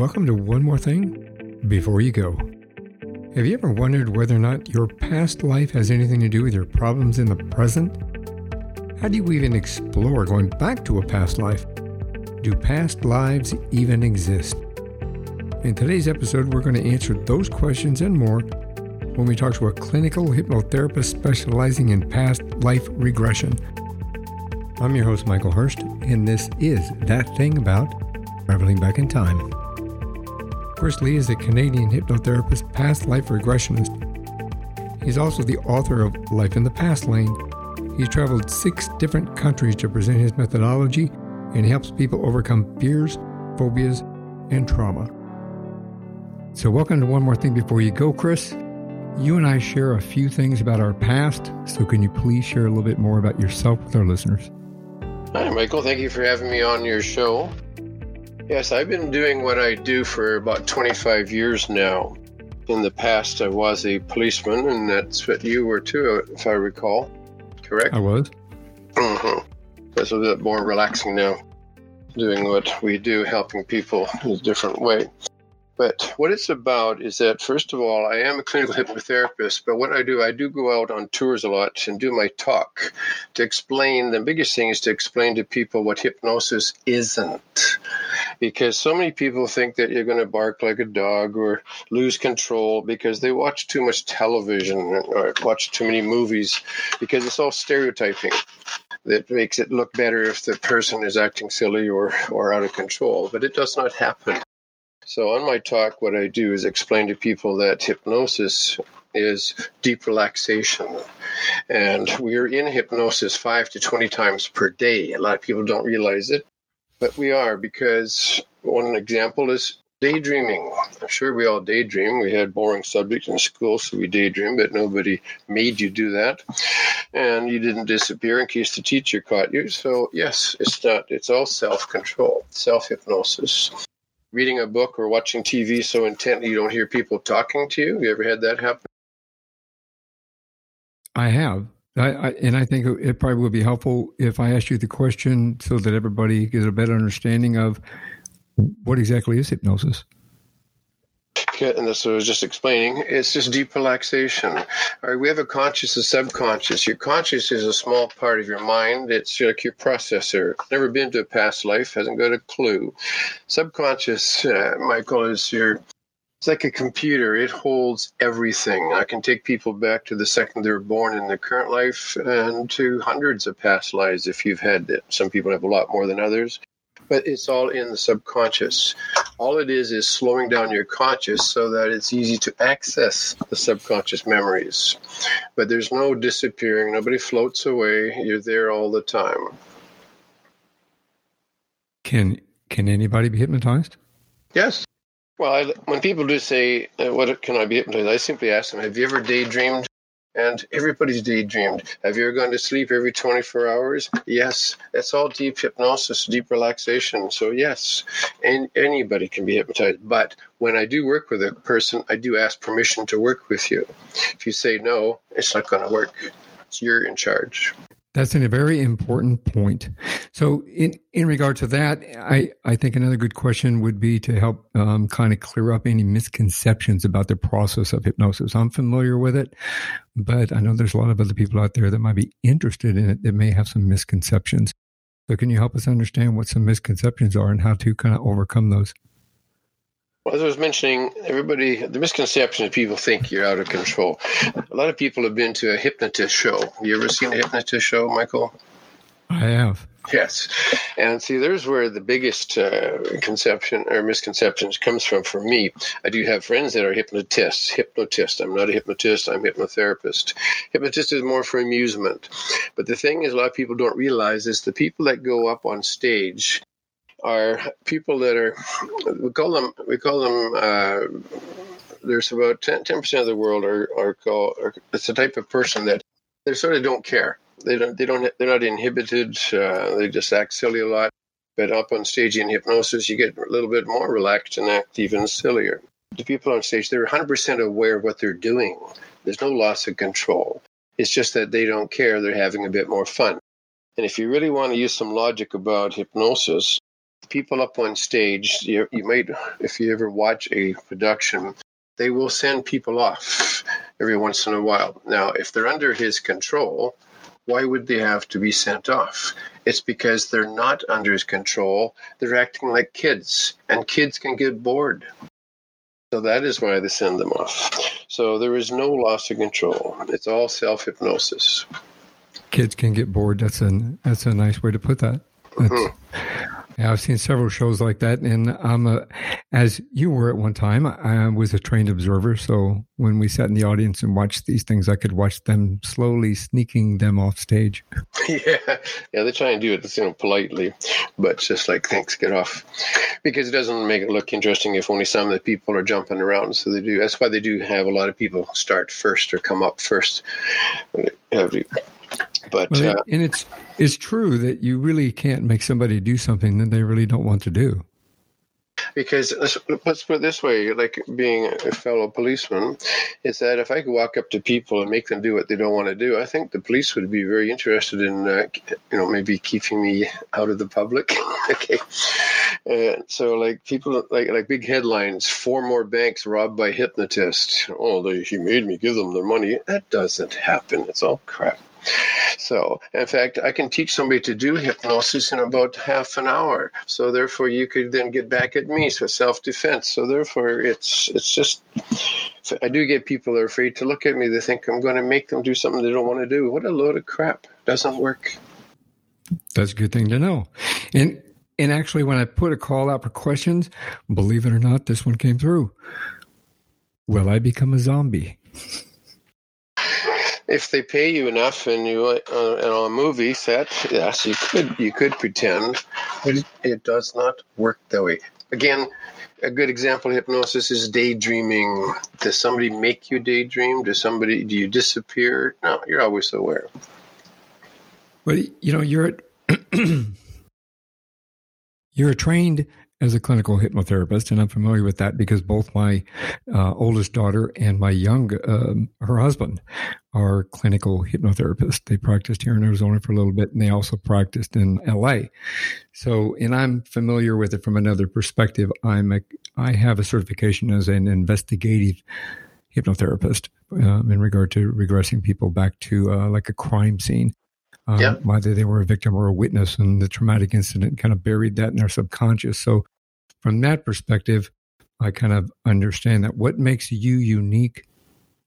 Welcome to One More Thing Before You Go. Have you ever wondered whether or not your past life has anything to do with your problems in the present? How do you even explore going back to a past life? Do past lives even exist? In today's episode, we're going to answer those questions and more when we talk to a clinical hypnotherapist specializing in past life regression. I'm your host, Michael Hurst, and this is That Thing About Traveling Back in Time. Chris Lee is a Canadian hypnotherapist, past life regressionist. He's also the author of Life in the Past Lane. He's traveled six different countries to present his methodology, and he helps people overcome fears, phobias, and trauma. So, welcome to One More Thing Before You Go, Chris. You and I share a few things about our past, so can you please share a little bit more about yourself with our listeners? Hi, Michael. Thank you for having me on your show. Yes, I've been doing what I do for about 25 years now. In the past, I was a policeman, and that's what you were too, if I recall. Correct? I was. Mm-hmm. That's a bit more relaxing now, doing what we do, helping people in a different way. But what it's about is that, first of all, I am a clinical hypnotherapist, but what I do, I do go out on tours a lot and do my talk to explain. The biggest thing is to explain to people what hypnosis isn't. Because so many people think that you're going to bark like a dog or lose control because they watch too much television or watch too many movies because it's all stereotyping that makes it look better if the person is acting silly or, or out of control. But it does not happen. So, on my talk, what I do is explain to people that hypnosis is deep relaxation. And we're in hypnosis five to 20 times per day. A lot of people don't realize it, but we are because one example is daydreaming. I'm sure we all daydream. We had boring subjects in school, so we daydream, but nobody made you do that. And you didn't disappear in case the teacher caught you. So, yes, it's not, it's all self control, self hypnosis reading a book or watching TV so intently you don't hear people talking to you? You ever had that happen? I have. I, I, and I think it probably would be helpful if I asked you the question so that everybody gets a better understanding of what exactly is hypnosis and this I was just explaining, it's just deep relaxation. All right, we have a conscious and subconscious. Your conscious is a small part of your mind. It's like your processor. Never been to a past life, hasn't got a clue. Subconscious, uh, Michael, is your it's like a computer. It holds everything. I can take people back to the second they were born in their current life and to hundreds of past lives if you've had it. Some people have a lot more than others but it's all in the subconscious. All it is is slowing down your conscious so that it's easy to access the subconscious memories. But there's no disappearing, nobody floats away. You're there all the time. Can can anybody be hypnotized? Yes. Well, I, when people do say, uh, "What can I be hypnotized?" I simply ask them, "Have you ever daydreamed?" And everybody's daydreamed. Have you ever gone to sleep every 24 hours? Yes. That's all deep hypnosis, deep relaxation. So, yes, and anybody can be hypnotized. But when I do work with a person, I do ask permission to work with you. If you say no, it's not going to work. You're in charge. That's in a very important point. So, in, in regard to that, I, I think another good question would be to help um, kind of clear up any misconceptions about the process of hypnosis. I'm familiar with it, but I know there's a lot of other people out there that might be interested in it that may have some misconceptions. So, can you help us understand what some misconceptions are and how to kind of overcome those? Well, as I was mentioning, everybody, the misconception is people think you're out of control. A lot of people have been to a hypnotist show. You ever seen a hypnotist show, Michael? I have. Yes. And see, there's where the biggest uh, conception or misconceptions comes from for me. I do have friends that are hypnotists. Hypnotist. I'm not a hypnotist. I'm a hypnotherapist. Hypnotist is more for amusement. But the thing is, a lot of people don't realize is the people that go up on stage are people that are we call them we call them uh, there's about 10 percent of the world are are called are, it's a type of person that they sort of don't care. They don't they don't they're not inhibited uh, they just act silly a lot. But up on stage in hypnosis you get a little bit more relaxed and act even sillier. The people on stage they're 100% aware of what they're doing. There's no loss of control. It's just that they don't care. They're having a bit more fun. And if you really want to use some logic about hypnosis people up on stage, you, you might, if you ever watch a production, they will send people off every once in a while. Now, if they're under his control, why would they have to be sent off? It's because they're not under his control. They're acting like kids, and kids can get bored. So that is why they send them off. So there is no loss of control. It's all self hypnosis. Kids can get bored. That's a that's a nice way to put that. Mm-hmm. Yeah, I've seen several shows like that, and I'm a, as you were at one time. I was a trained observer, so when we sat in the audience and watched these things, I could watch them slowly sneaking them off stage. Yeah, yeah, they try and do it, you know, politely, but just like thanks, get off, because it doesn't make it look interesting if only some of the people are jumping around. So they do. That's why they do have a lot of people start first or come up first. But well, uh, and it's it's true that you really can't make somebody do something that they really don't want to do. Because let's, let's put it this way: like being a fellow policeman, is that if I could walk up to people and make them do what they don't want to do, I think the police would be very interested in, uh, you know, maybe keeping me out of the public. okay, uh, so like people like like big headlines: four more banks robbed by hypnotists. Oh, they, he made me give them their money. That doesn't happen. It's all crap. So, in fact, I can teach somebody to do hypnosis in about half an hour. So, therefore, you could then get back at me. So, self defense. So, therefore, it's it's just. I do get people that are afraid to look at me. They think I'm going to make them do something they don't want to do. What a load of crap! Doesn't work. That's a good thing to know. And and actually, when I put a call out for questions, believe it or not, this one came through. Will I become a zombie? if they pay you enough and you uh, on a movie set, yes, you could you could pretend, but it, does not work that way. Again, a good example of hypnosis is daydreaming. Does somebody make you daydream? Does somebody do you disappear? No, you're always aware. Well, you know, you're you're a trained as a clinical hypnotherapist, and I'm familiar with that because both my uh, oldest daughter and my young, um, her husband, are clinical hypnotherapists. They practiced here in Arizona for a little bit, and they also practiced in LA. So, and I'm familiar with it from another perspective. I'm a, I have a certification as an investigative hypnotherapist um, in regard to regressing people back to uh, like a crime scene um, yeah. whether they were a victim or a witness, and the traumatic incident kind of buried that in their subconscious. So, from that perspective, I kind of understand that. What makes you unique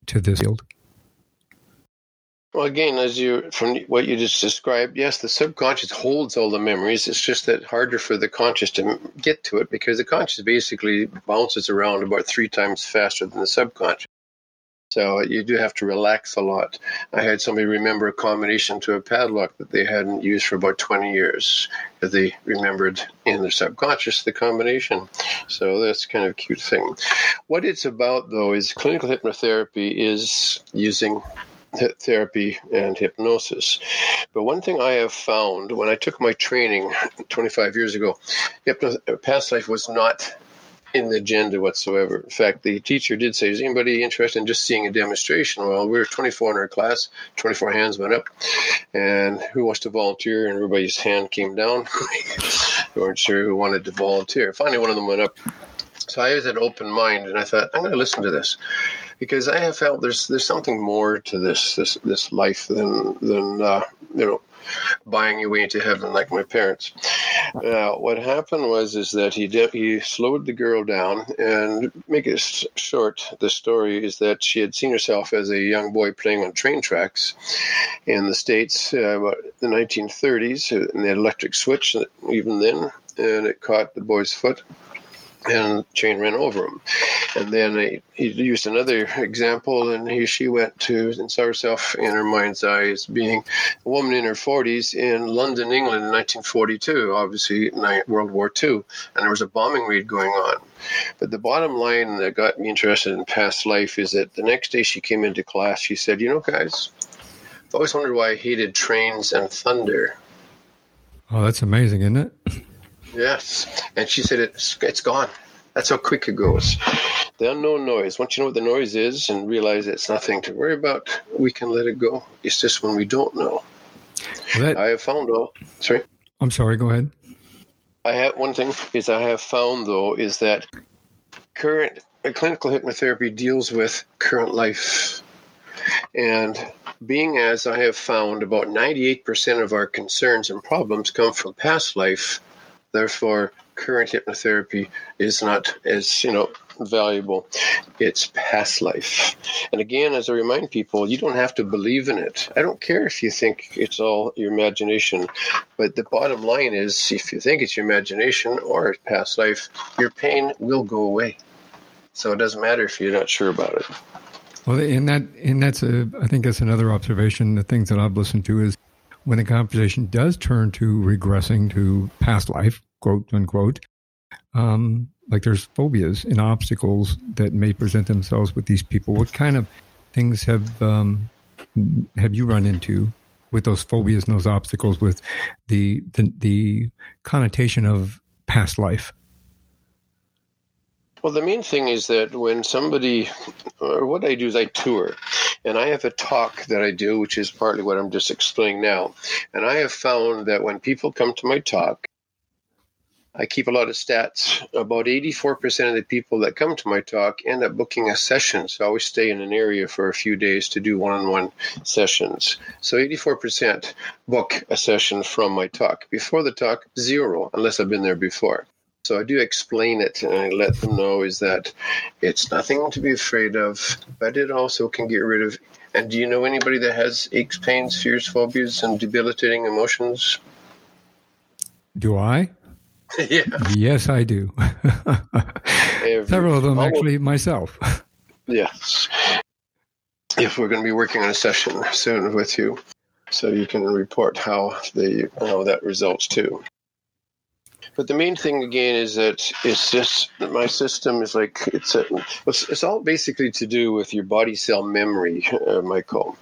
to this field? Well, again, as you from what you just described, yes, the subconscious holds all the memories. It's just that harder for the conscious to get to it because the conscious basically bounces around about three times faster than the subconscious. So you do have to relax a lot. I had somebody remember a combination to a padlock that they hadn't used for about 20 years because they remembered in their subconscious the combination. So that's kind of a cute thing. What it's about, though, is clinical hypnotherapy is using therapy and hypnosis. But one thing I have found when I took my training 25 years ago, hypno- past life was not in the agenda whatsoever. In fact, the teacher did say, "Is anybody interested in just seeing a demonstration?" Well, we were 24 in our class. 24 hands went up, and who wants to volunteer? And everybody's hand came down. we weren't sure who wanted to volunteer. Finally, one of them went up. So I had an open mind, and I thought, I'm going to listen to this because I have felt there's there's something more to this this this life than than uh, you know buying your way into heaven like my parents. Uh, what happened was is that he did, he slowed the girl down and make it short. The story is that she had seen herself as a young boy playing on train tracks in the states uh, the 1930s, and had electric switch even then, and it caught the boy's foot and chain ran over him. And then he, he used another example, and he, she went to and saw herself in her mind's eye as being a woman in her 40s in London, England in 1942, obviously World War II, and there was a bombing raid going on. But the bottom line that got me interested in past life is that the next day she came into class, she said, You know, guys, I've always wondered why I hated trains and thunder. Oh, that's amazing, isn't it? Yes. And she said, it's, it's gone. That's how quick it goes. The unknown noise. Once you know what the noise is and realize it's nothing to worry about, we can let it go. It's just when we don't know. That, I have found out. Sorry. I'm sorry. Go ahead. I have one thing is I have found though is that current uh, clinical hypnotherapy deals with current life. And being as I have found about 98% of our concerns and problems come from past life, therefore current hypnotherapy is not as, you know, valuable. It's past life. And again, as I remind people, you don't have to believe in it. I don't care if you think it's all your imagination, but the bottom line is if you think it's your imagination or past life, your pain will go away. So it doesn't matter if you're not sure about it. Well, and that and that's a I think that's another observation. The things that I've listened to is when the conversation does turn to regressing to past life, quote unquote, um, like there's phobias and obstacles that may present themselves with these people. What kind of things have um, have you run into with those phobias and those obstacles with the, the, the connotation of past life? Well, the main thing is that when somebody, or what I do is I tour, and I have a talk that I do, which is partly what I'm just explaining now. And I have found that when people come to my talk, I keep a lot of stats. About 84% of the people that come to my talk end up booking a session. So I always stay in an area for a few days to do one on one sessions. So 84% book a session from my talk. Before the talk, zero, unless I've been there before. So I do explain it and I let them know is that it's nothing to be afraid of, but it also can get rid of. And do you know anybody that has aches, pains, fears, phobias, and debilitating emotions? Do I? yeah. Yes, I do. Several of them, actually, myself. yes. If we're going to be working on a session soon with you, so you can report how the how that results too. But the main thing again is that it's just that my system is like it's a, it's, it's all basically to do with your body cell memory, uh, Michael.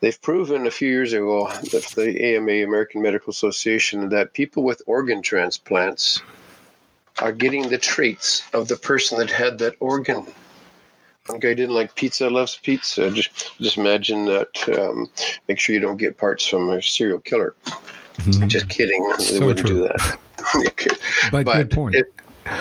They've proven a few years ago that the AMA, American Medical Association, that people with organ transplants are getting the traits of the person that had that organ. One guy didn't like pizza, loves pizza. Just, just imagine that. Um, make sure you don't get parts from a serial killer. Mm-hmm. Just kidding. They so wouldn't true. do that. but, but, good point. It,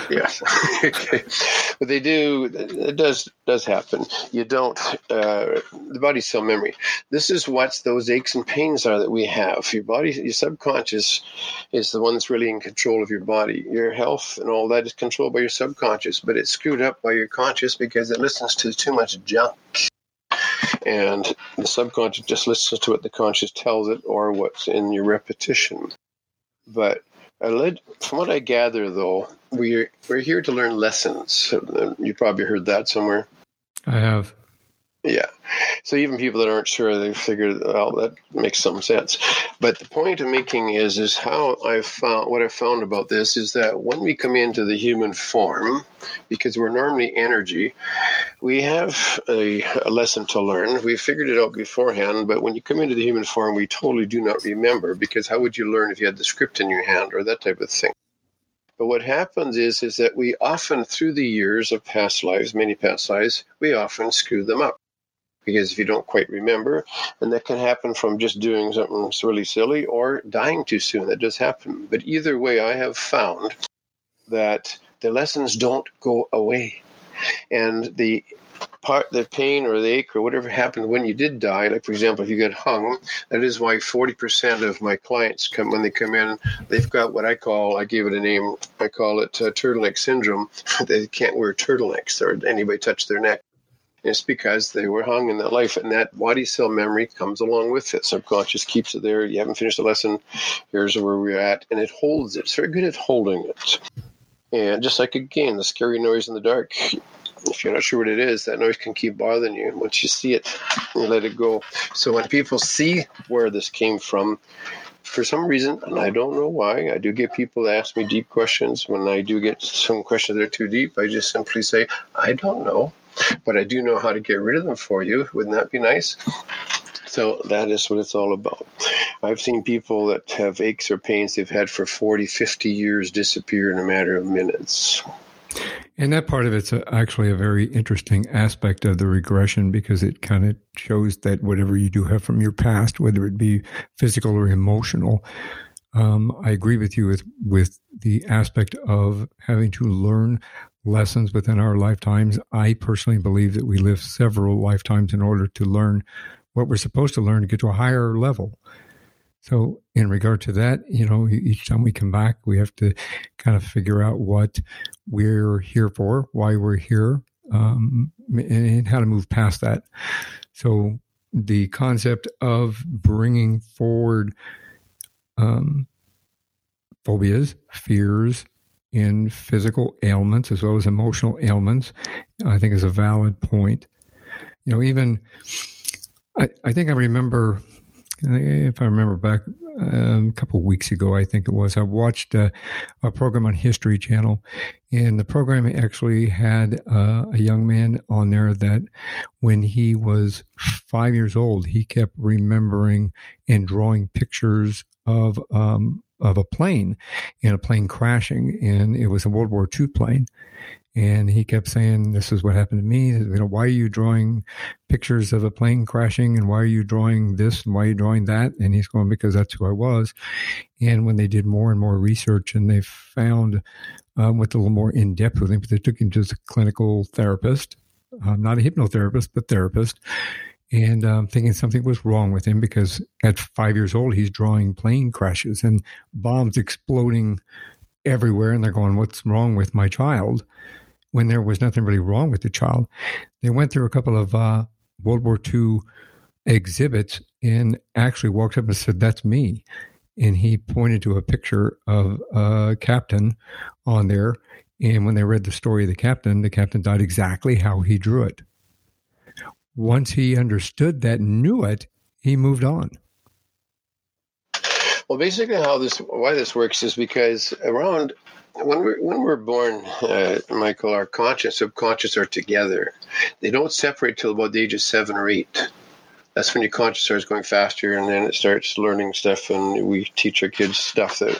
Yes, but they do. It does does happen. You don't. Uh, the body's cell memory. This is what those aches and pains are that we have. Your body, your subconscious, is the one that's really in control of your body. Your health and all that is controlled by your subconscious, but it's screwed up by your conscious because it listens to too much junk. And the subconscious just listens to what the conscious tells it or what's in your repetition. But uh, led, from what I gather, though, we're we're here to learn lessons. Uh, you probably heard that somewhere. I have. Yeah. So even people that aren't sure, they figure, well, that makes some sense. But the point I'm making is, is how I've found what I've found about this is that when we come into the human form, because we're normally energy, we have a, a lesson to learn. We figured it out beforehand, but when you come into the human form, we totally do not remember because how would you learn if you had the script in your hand or that type of thing? But what happens is, is that we often, through the years of past lives, many past lives, we often screw them up because if you don't quite remember, and that can happen from just doing something really silly or dying too soon. That does happen. But either way, I have found that the lessons don't go away. And the part, the pain or the ache or whatever happened when you did die, like for example, if you get hung, that is why 40% of my clients come, when they come in, they've got what I call, I gave it a name, I call it uh, turtleneck syndrome. they can't wear turtlenecks or anybody touch their neck. It's because they were hung in that life, and that body cell memory comes along with it. Subconscious keeps it there. You haven't finished the lesson. Here's where we're at, and it holds it. It's very good at holding it. And just like again, the scary noise in the dark. If you're not sure what it is, that noise can keep bothering you. Once you see it, you let it go. So when people see where this came from, for some reason, and I don't know why, I do get people ask me deep questions. When I do get some questions that are too deep, I just simply say, I don't know but I do know how to get rid of them for you. Wouldn't that be nice? So that is what it's all about. I've seen people that have aches or pains they've had for 40, 50 years disappear in a matter of minutes. And that part of it's a, actually a very interesting aspect of the regression because it kind of shows that whatever you do have from your past, whether it be physical or emotional, Um, I agree with you with with the aspect of having to learn lessons within our lifetimes. I personally believe that we live several lifetimes in order to learn what we're supposed to learn to get to a higher level. So, in regard to that, you know, each time we come back, we have to kind of figure out what we're here for, why we're here, um, and how to move past that. So, the concept of bringing forward um, phobias, fears, in physical ailments as well as emotional ailments, I think is a valid point. You know, even I, I think I remember, if I remember back um, a couple of weeks ago, I think it was, I watched a, a program on History Channel, and the program actually had uh, a young man on there that when he was five years old, he kept remembering and drawing pictures of um, of a plane and a plane crashing, and it was a World War II plane. And he kept saying, "This is what happened to me. You know, why are you drawing pictures of a plane crashing? And why are you drawing this? And why are you drawing that?" And he's going, "Because that's who I was." And when they did more and more research, and they found, um, with a little more in depth with him, they took him to a clinical therapist, um, not a hypnotherapist, but therapist, and um, thinking something was wrong with him because at five years old he's drawing plane crashes and bombs exploding everywhere and they're going what's wrong with my child when there was nothing really wrong with the child. They went through a couple of uh, world war ii exhibits and actually walked up and said that's me. And he pointed to a picture of a captain on there. And when they read the story of the captain the captain died exactly how he drew it. Once he understood that knew it, he moved on. Well, basically, how this why this works is because around when we're when we're born, uh, Michael, our conscious subconscious are together. They don't separate till about the age of seven or eight that's when your conscious starts going faster and then it starts learning stuff and we teach our kids stuff that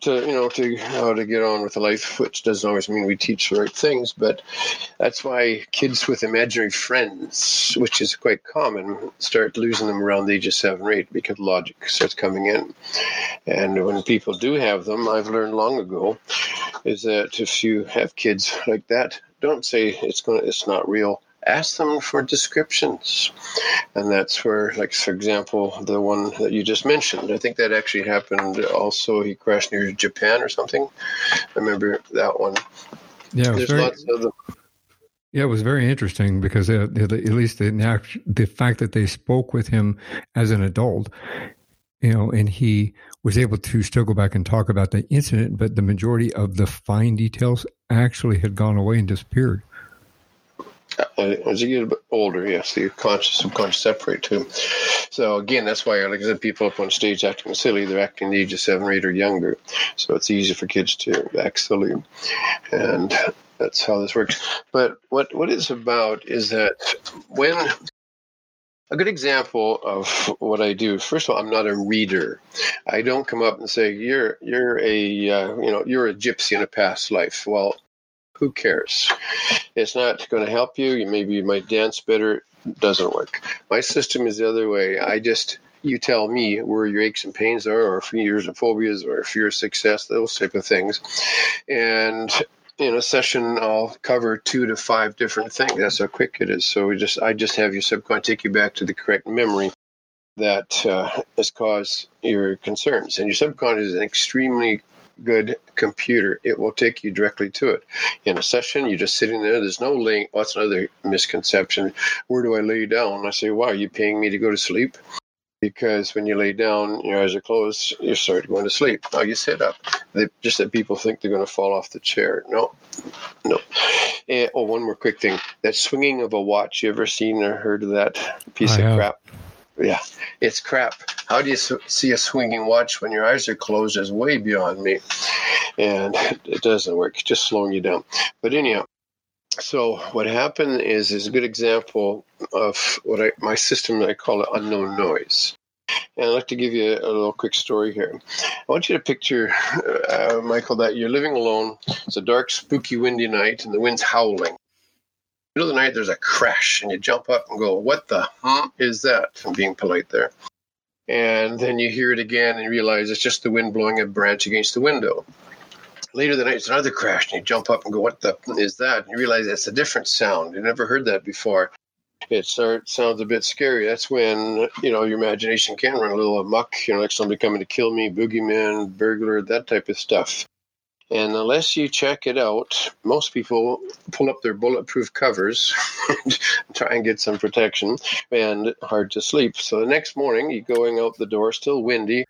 to you know to how to get on with life which doesn't always mean we teach the right things but that's why kids with imaginary friends which is quite common start losing them around the age of seven or eight because logic starts coming in. And when people do have them i've learned long ago is that if you have kids like that don't say it's going to, it's not real ask them for descriptions. And that's where, like, for example, the one that you just mentioned, I think that actually happened also. He crashed near Japan or something. I remember that one. Yeah, There's very, lots of them. Yeah, it was very interesting because uh, at least the, the fact that they spoke with him as an adult, you know, and he was able to still go back and talk about the incident, but the majority of the fine details actually had gone away and disappeared. As you get a bit older, yes, the conscious subconscious separate too. So again, that's why I like I said, people up on stage acting silly, they're acting the age of seven or eight or younger. So it's easy for kids to act silly, and that's how this works. But what what it's about is that when a good example of what I do. First of all, I'm not a reader. I don't come up and say you're you're a uh, you know you're a gypsy in a past life. Well, who cares? It's not going to help you. Maybe you might dance better. Doesn't work. My system is the other way. I just you tell me where your aches and pains are, or fears and phobias, or fear of success, those type of things. And in a session, I'll cover two to five different things. That's how quick it is. So we just I just have your subconscious take you back to the correct memory that uh, has caused your concerns. And your subconscious is an extremely good computer, it will take you directly to it. In a session, you're just sitting there. There's no link. What's another misconception? Where do I lay down? I say, "Why are you paying me to go to sleep?" Because when you lay down, your eyes are closed, you start going to sleep. Now you sit up. They, just that people think they're going to fall off the chair. No, no. And, oh, one more quick thing: that swinging of a watch. You ever seen or heard of that piece I of have. crap? Yeah, it's crap. How do you see a swinging watch when your eyes are closed? Is way beyond me, and it doesn't work. Just slowing you down. But anyhow, so what happened is is a good example of what I, my system I call it unknown noise. And I'd like to give you a, a little quick story here. I want you to picture, uh, Michael, that you're living alone. It's a dark, spooky, windy night, and the wind's howling middle of the night there's a crash and you jump up and go, What the huh is that? I'm being polite there. And then you hear it again and realize it's just the wind blowing a branch against the window. Later the night, it's another crash, and you jump up and go, What the is that? And you realize it's a different sound. You never heard that before. It sounds a bit scary. That's when, you know, your imagination can run a little amok, you know, like somebody coming to kill me, boogeyman, burglar, that type of stuff. And unless you check it out, most people pull up their bulletproof covers and try and get some protection and hard to sleep. So the next morning, you're going out the door, still windy.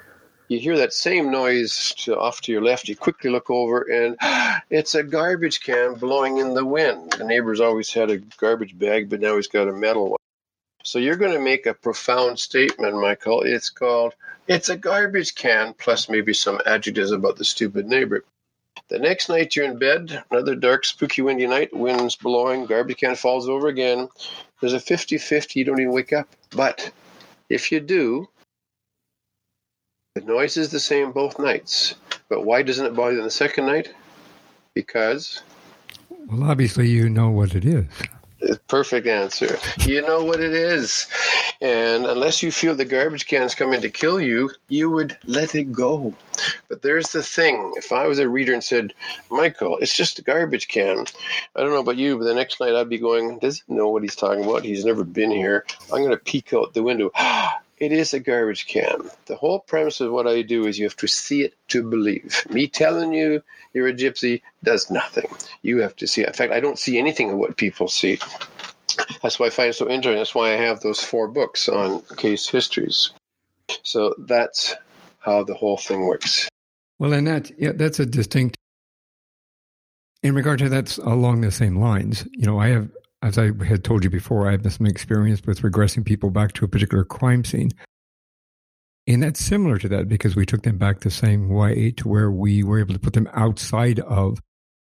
You hear that same noise to, off to your left. You quickly look over, and it's a garbage can blowing in the wind. The neighbor's always had a garbage bag, but now he's got a metal one. So you're going to make a profound statement, Michael. It's called, it's a garbage can, plus maybe some adjectives about the stupid neighbor. The next night you're in bed, another dark, spooky, windy night, winds blowing, garbage can falls over again. There's a 50 50, you don't even wake up. But if you do, the noise is the same both nights. But why doesn't it bother you the second night? Because. Well, obviously, you know what it is. Perfect answer. You know what it is. And unless you feel the garbage can's coming to kill you, you would let it go. But there's the thing. If I was a reader and said, Michael, it's just a garbage can, I don't know about you, but the next night I'd be going, doesn't know what he's talking about? He's never been here. I'm going to peek out the window. Ah, It is a garbage can. The whole premise of what I do is you have to see it to believe. Me telling you you're a gypsy does nothing. You have to see it. In fact, I don't see anything of what people see. That's why I find it so interesting. That's why I have those four books on case histories. So that's how the whole thing works. Well, and that yeah, that's a distinct. In regard to that's along the same lines. You know, I have as I had told you before, I have some experience with regressing people back to a particular crime scene. And that's similar to that because we took them back the same way to where we were able to put them outside of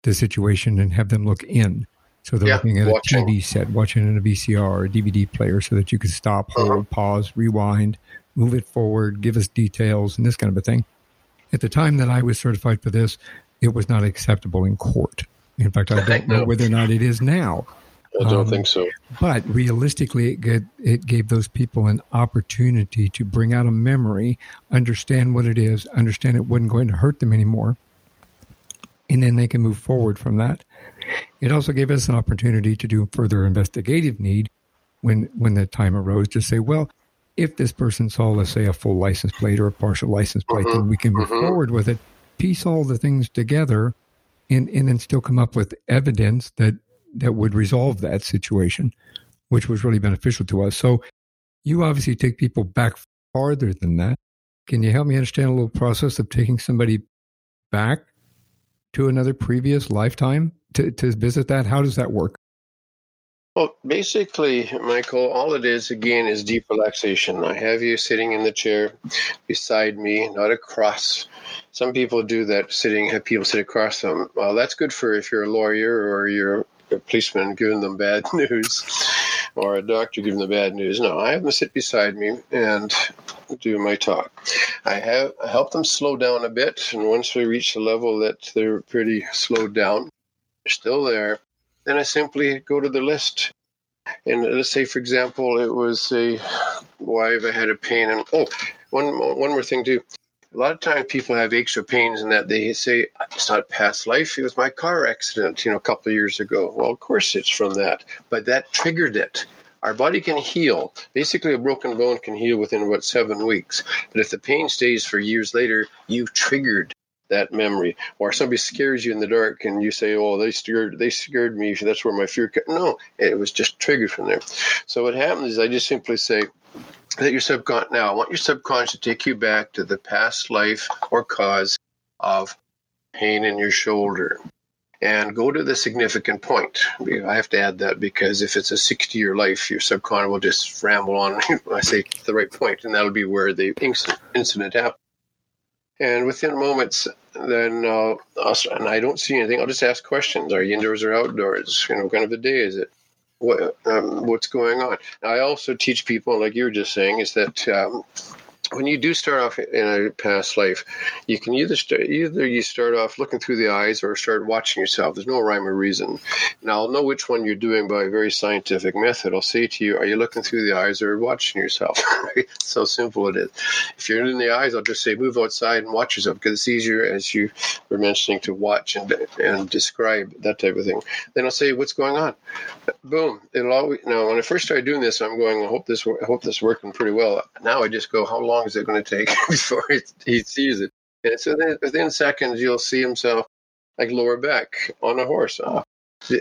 the situation and have them look in. So they're yeah, looking at watching. a TV set, watching in a VCR or a DVD player so that you can stop, hold, uh-huh. pause, rewind, move it forward, give us details, and this kind of a thing. At the time that I was certified for this, it was not acceptable in court. In fact, I don't know whether or not it is now. I don't um, think so. But realistically, it, it gave those people an opportunity to bring out a memory, understand what it is, understand it wasn't going to hurt them anymore, and then they can move forward from that. It also gave us an opportunity to do further investigative need when when the time arose to say, well, if this person saw, let's say, a full license plate or a partial license plate, mm-hmm. then we can move mm-hmm. forward with it, piece all the things together, and, and then still come up with evidence that that would resolve that situation, which was really beneficial to us. So you obviously take people back farther than that. Can you help me understand a little process of taking somebody back to another previous lifetime to, to visit that? How does that work? Well, basically, Michael, all it is again is deep relaxation. I have you sitting in the chair beside me, not across. Some people do that, sitting have people sit across them. Well, that's good for if you're a lawyer or you're a policeman giving them bad news or a doctor giving them bad news. No, I have them sit beside me and do my talk. I have help them slow down a bit, and once we reach the level that they're pretty slowed down, still there, then I simply go to the list. And let's say, for example, it was a wife I had a pain, and oh, one one more thing too a lot of times people have aches or pains and that they say it's not past life. It was my car accident you know a couple of years ago. Well of course it's from that but that triggered it. Our body can heal. Basically a broken bone can heal within about seven weeks but if the pain stays for years later you've triggered that memory. Or somebody scares you in the dark and you say oh they scared they scared me. That's where my fear came. no it was just triggered from there. So what happens is i just simply say that your subconscious now I want your subconscious to take you back to the past life or cause of pain in your shoulder and go to the significant point. I have to add that because if it's a 60 year life, your subconscious will just ramble on. I say the right point, and that'll be where the incident happened. And within moments, then uh, and I don't see anything. I'll just ask questions: Are you indoors or outdoors? You know, what kind of a day is it? What, um, what's going on. I also teach people, like you were just saying, is that um, when you do start off in a past life, you can either start, either you start off looking through the eyes or start watching yourself. There's no rhyme or reason. Now I'll know which one you're doing by a very scientific method. I'll say to you, "Are you looking through the eyes or watching yourself?" so simple it is. If you're in the eyes, I'll just say, "Move outside and watch yourself," because it's easier, as you were mentioning, to watch and and describe that type of thing. Then I'll say, "What's going on?" Boom. It'll always. Now, when I first started doing this, I'm going, "I hope this I hope this working pretty well." Now I just go, "How long?" Long is it going to take before he sees it? And so then within seconds, you'll see himself like lower back on a horse. Oh.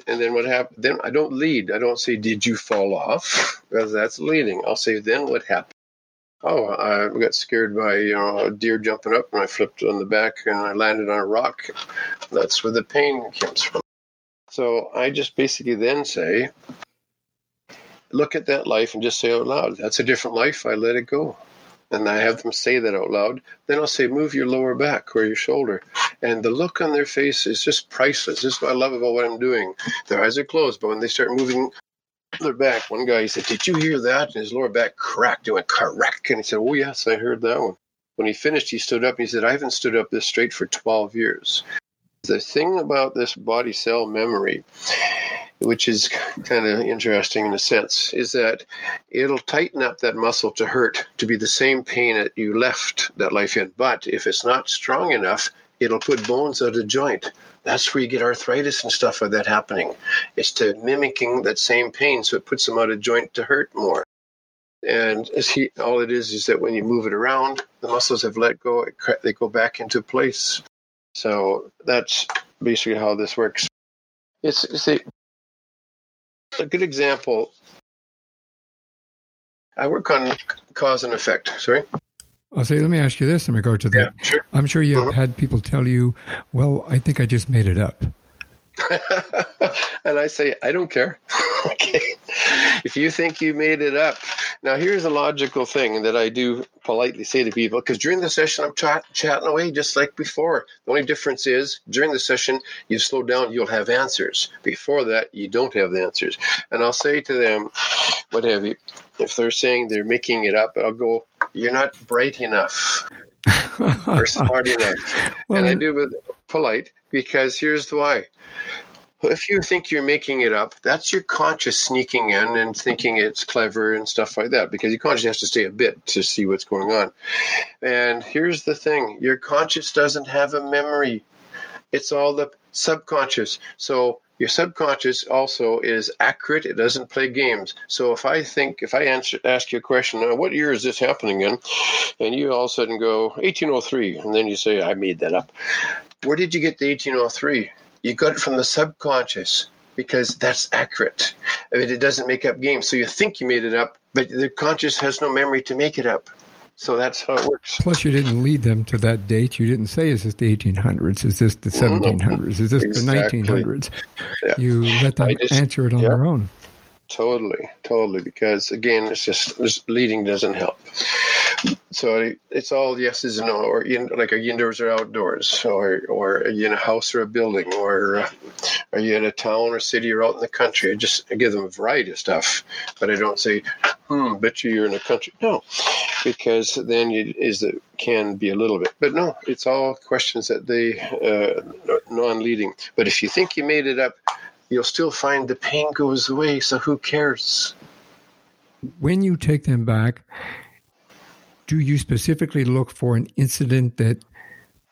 And then what happened? Then I don't lead. I don't say, "Did you fall off?" Because that's leading. I'll say, "Then what happened?" Oh, I got scared by you know a deer jumping up, and I flipped on the back, and I landed on a rock. That's where the pain comes from. So I just basically then say, look at that life and just say out loud, "That's a different life. I let it go." And I have them say that out loud, then I'll say, move your lower back or your shoulder. And the look on their face is just priceless. This is what I love about what I'm doing. Their eyes are closed, but when they start moving their back, one guy he said, Did you hear that? And his lower back cracked. It went crack. And he said, Oh, yes, I heard that one. When he finished, he stood up and he said, I haven't stood up this straight for 12 years. The thing about this body cell memory which is kind of interesting in a sense, is that it'll tighten up that muscle to hurt to be the same pain that you left that life in. But if it's not strong enough, it'll put bones out of joint. That's where you get arthritis and stuff like that happening. It's to mimicking that same pain, so it puts them out of joint to hurt more. And he, all it is is that when you move it around, the muscles have let go; they go back into place. So that's basically how this works. It's, it's a, a good example. I work on cause and effect. Sorry. I'll say, let me ask you this in regard to that. Yeah, sure. I'm sure you've uh-huh. had people tell you, well, I think I just made it up. and I say, I don't care. okay. If you think you made it up. Now, here's a logical thing that I do politely say to people because during the session, I'm chat, chatting away just like before. The only difference is during the session, you slow down, you'll have answers. Before that, you don't have the answers. And I'll say to them, what have you, if they're saying they're making it up, I'll go, You're not bright enough. or smart enough. Well, and I do with polite because here's why if you think you're making it up, that's your conscious sneaking in and thinking it's clever and stuff like that because your conscious has to stay a bit to see what's going on. And here's the thing your conscious doesn't have a memory, it's all the subconscious. So your subconscious also is accurate. It doesn't play games. So if I think, if I answer, ask you a question, now, what year is this happening in? And you all of a sudden go 1803, and then you say, I made that up. Where did you get the 1803? You got it from the subconscious because that's accurate. I mean, it doesn't make up games. So you think you made it up, but the conscious has no memory to make it up. So that's how it works. Plus, you didn't lead them to that date. You didn't say, "Is this the 1800s? Is this the 1700s? Is this exactly. the 1900s?" Yeah. You let them answer it on yeah. their own. Totally, totally. Because again, it's just leading doesn't help. So it's all yeses and no, or in, like are you indoors or outdoors, or or are you in a house or a building, or uh, are you in a town or city or out in the country? I just I give them a variety of stuff, but I don't say, hmm, bet you you're in a country. No, because then it is it can be a little bit, but no, it's all questions that they uh, non-leading. But if you think you made it up, you'll still find the pain goes away. So who cares? When you take them back do you specifically look for an incident that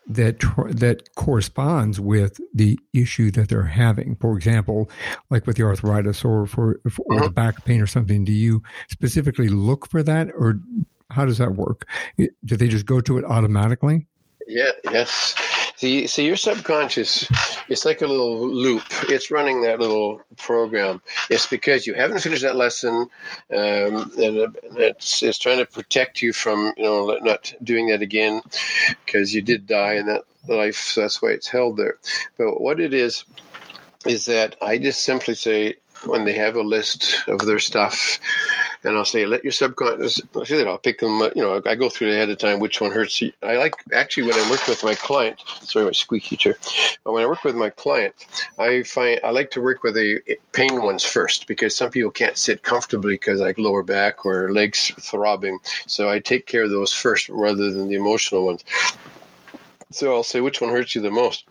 that that corresponds with the issue that they're having. For example, like with the arthritis or for or the uh-huh. back pain or something, do you specifically look for that, or how does that work? Do they just go to it automatically? Yeah. Yes. See, see, your subconscious, it's like a little loop. It's running that little program. It's because you haven't finished that lesson, um, and it's it's trying to protect you from you know not doing that again, because you did die in that life. So that's why it's held there. But what it is, is that I just simply say when they have a list of their stuff, and I'll say, let your subconscious. I say that I'll pick them. You know, I go through ahead of time which one hurts. You. I like actually when I work with my client. Sorry, my squeaky chair. But when I work with my client, I find I like to work with the pain ones first because some people can't sit comfortably because like lower back or legs throbbing. So I take care of those first rather than the emotional ones. So I'll say which one hurts you the most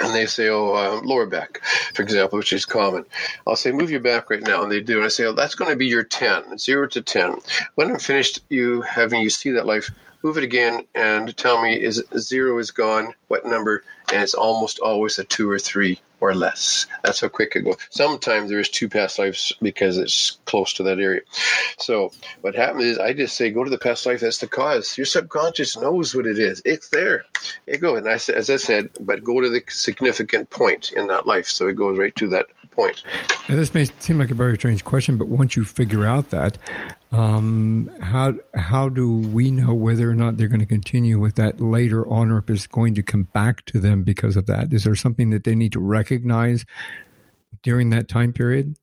and they say, oh, uh, lower back, for example, which is common. I'll say, move your back right now, and they do. And I say, oh, that's going to be your 10, 0 to 10. When I'm finished you having you see that life, move it again and tell me is zero is gone, what number, and it's almost always a two or three or less. That's how quick it goes. Sometimes there is two past lives because it's close to that area. So what happens is I just say go to the past life that's the cause. Your subconscious knows what it is. It's there. It goes. And I, as I said, but go to the significant point in that life. So it goes right to that point. Now, this may seem like a very strange question, but once you figure out that, um, how how do we know whether or not they're going to continue with that later on, or if it's going to come back to them because of that? Is there something that they need to recognize during that time period?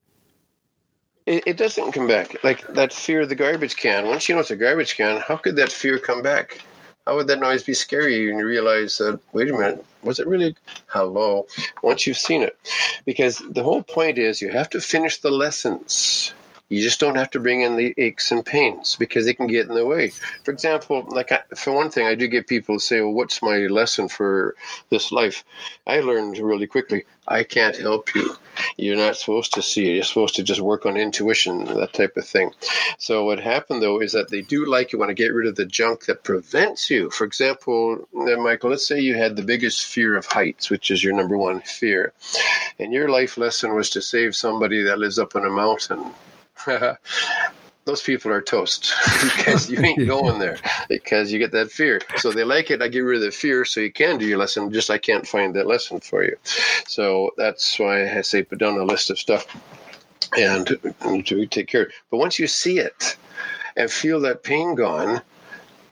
It, it doesn't come back. Like that fear of the garbage can. Once you know it's a garbage can, how could that fear come back? How would that noise be scary? And you realize that, wait a minute, was it really? Hello. Once you've seen it. Because the whole point is you have to finish the lessons. You just don't have to bring in the aches and pains because they can get in the way. For example, like I, for one thing, I do get people say, "Well, what's my lesson for this life?" I learned really quickly. I can't help you. You're not supposed to see. You're supposed to just work on intuition, that type of thing. So what happened though is that they do like you want to get rid of the junk that prevents you. For example, uh, Michael, let's say you had the biggest fear of heights, which is your number one fear, and your life lesson was to save somebody that lives up on a mountain those people are toast because you ain't going there because you get that fear. So they like it. I get rid of the fear so you can do your lesson. Just I can't find that lesson for you. So that's why I say put down a list of stuff and, to take care. But once you see it and feel that pain gone,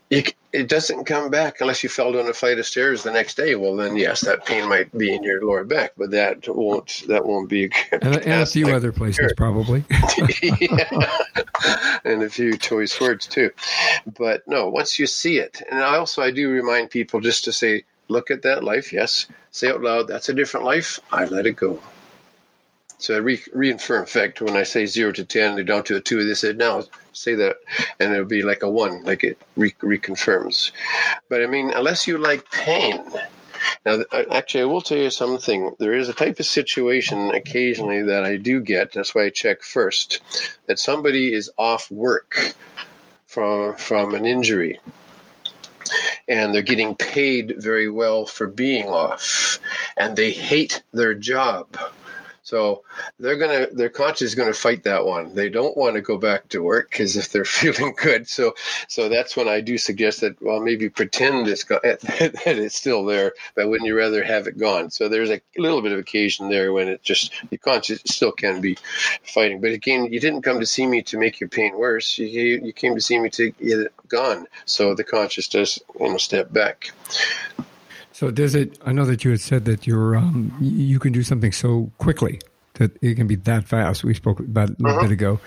you, it doesn't come back unless you fell down a flight of stairs the next day. Well, then yes, that pain might be in your lower back, but that won't that won't be. A, and, and a few other places probably. yeah, and a few choice words too. But no, once you see it, and I also I do remind people just to say, look at that life. Yes, say out loud, that's a different life. I let it go. So I re- reaffirm effect when I say zero to ten, they're down to a two. They said now say that, and it'll be like a one, like it re- reconfirms. But I mean, unless you like pain. Now, actually, I will tell you something. There is a type of situation occasionally that I do get. That's why I check first that somebody is off work from from an injury and they're getting paid very well for being off and they hate their job so they're gonna their conscience is gonna fight that one. They don't want to go back to work because if they're feeling good, so so that's when I do suggest that well maybe pretend it's go- that it's still there, but wouldn't you rather have it gone? So there's a little bit of occasion there when it just your conscience still can be fighting. But again, you didn't come to see me to make your pain worse. You you came to see me to get it gone. So the conscious does you know step back. So does it? I know that you had said that you're um, you can do something so quickly that it can be that fast. We spoke about a little uh-huh. bit ago.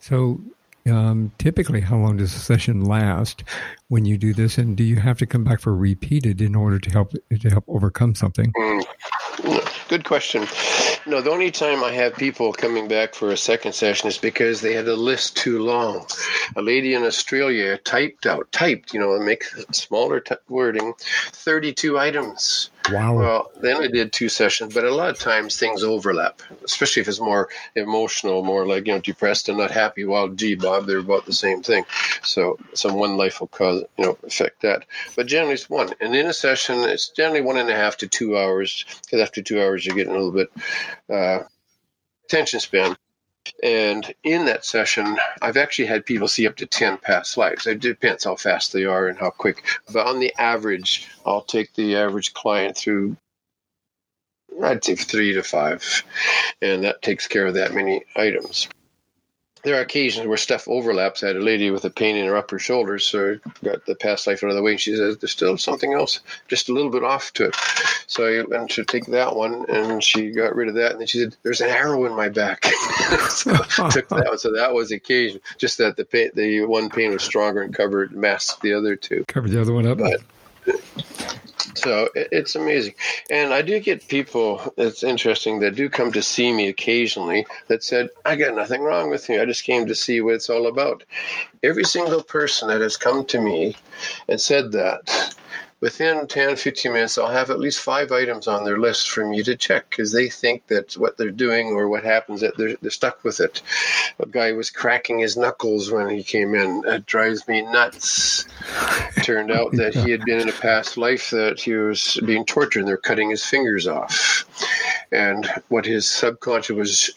So um, typically, how long does a session last when you do this, and do you have to come back for repeated in order to help to help overcome something? Mm. Good question. No, the only time I have people coming back for a second session is because they had a list too long. A lady in Australia typed out, typed, you know, make smaller t- wording, 32 items. Wow. Well, then I did two sessions, but a lot of times things overlap, especially if it's more emotional, more like, you know, depressed and not happy. Well, gee, Bob, they're about the same thing. So some one life will cause, you know, affect that. But generally it's one. And in a session, it's generally one and a half to two hours, because after two hours, you're getting a little bit uh, attention span. And in that session, I've actually had people see up to 10 past lives. It depends how fast they are and how quick. But on the average, I'll take the average client through, I'd say three to five. And that takes care of that many items there are occasions where stuff overlaps. I had a lady with a pain in her upper shoulders, so got the past life out of the way. And she says there's still something else, just a little bit off to it. So I went to take that one, and she got rid of that. And then she said, "There's an arrow in my back." so took that one. So that was the occasion. Just that the pain, the one pain was stronger and covered masked the other two. Covered the other one up. But so it's amazing. And I do get people, it's interesting, that do come to see me occasionally that said, I got nothing wrong with you. I just came to see what it's all about. Every single person that has come to me and said that within 10, 15 minutes, I'll have at least five items on their list for me to check because they think that what they're doing or what happens that they're, they're stuck with it. A guy was cracking his knuckles when he came in. It drives me nuts. Turned out that he had been in a past life that he was being tortured and they're cutting his fingers off. And what his subconscious was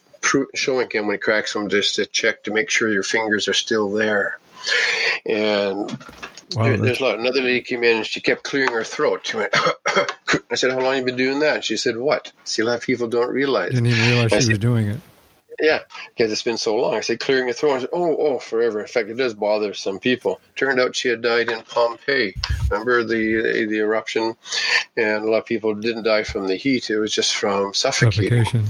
showing him when he cracks them just to check to make sure your fingers are still there. And Wow, there, there's a lot. Another lady came in and she kept clearing her throat. She went, I said, How long have you been doing that? She said, What? See, a lot of people don't realize. Didn't even realize she said, was doing it. Yeah, because it's been so long. I said, clearing your throat. Said, oh, oh, forever. In fact, it does bother some people. Turned out she had died in Pompeii. Remember the the eruption? And a lot of people didn't die from the heat. It was just from suffocating. Suffocation.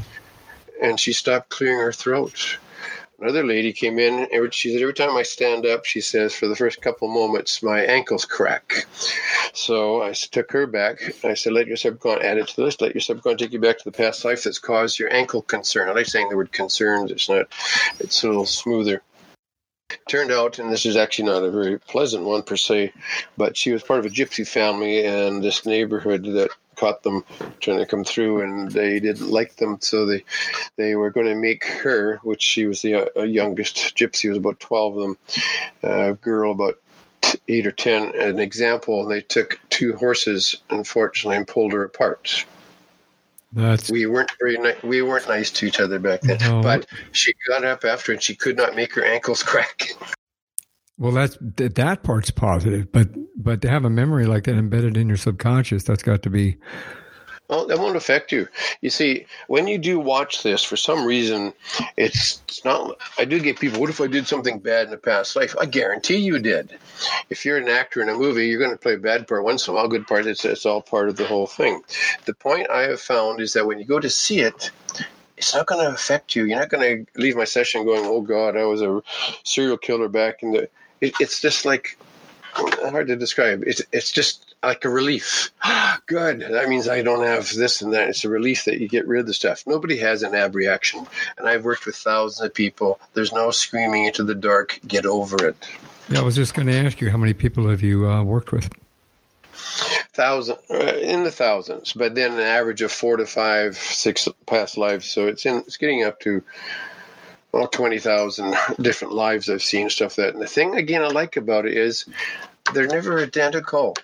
And she stopped clearing her throat another lady came in. Every, she said, every time I stand up, she says, for the first couple moments, my ankles crack. So I took her back. I said, let your subcon add it to the list. Let your subcon take you back to the past life that's caused your ankle concern. I like saying the word concerned. It's not. It's a little smoother. Turned out, and this is actually not a very pleasant one per se, but she was part of a gypsy family in this neighborhood that caught them trying to come through, and they didn't like them, so they they were going to make her, which she was the uh, youngest gypsy, was about twelve of them, a girl about eight or ten, an example. And they took two horses, unfortunately, and pulled her apart. That's... We weren't very ni- we weren't nice to each other back then. No. But she got up after, and she could not make her ankles crack. Well, that's that part's positive, but but to have a memory like that embedded in your subconscious, that's got to be. Well, that won't affect you. You see, when you do watch this, for some reason, it's, it's not. I do get people. What if I did something bad in a past life? I guarantee you did. If you're an actor in a movie, you're going to play a bad part once in a while. Good part. It's it's all part of the whole thing. The point I have found is that when you go to see it, it's not going to affect you. You're not going to leave my session going, "Oh God, I was a serial killer back in the." it, it's just like hard to describe. It's it's just like a relief. Good. That means I don't have this and that. It's a relief that you get rid of the stuff. Nobody has an abreaction, and I've worked with thousands of people. There's no screaming into the dark. Get over it. Yeah, I was just going to ask you, how many people have you uh, worked with? Thousand uh, in the thousands, but then an average of four to five, six past lives. So it's in it's getting up to well, 20,000 different lives I've seen, stuff that. And the thing, again, I like about it is they're never identical.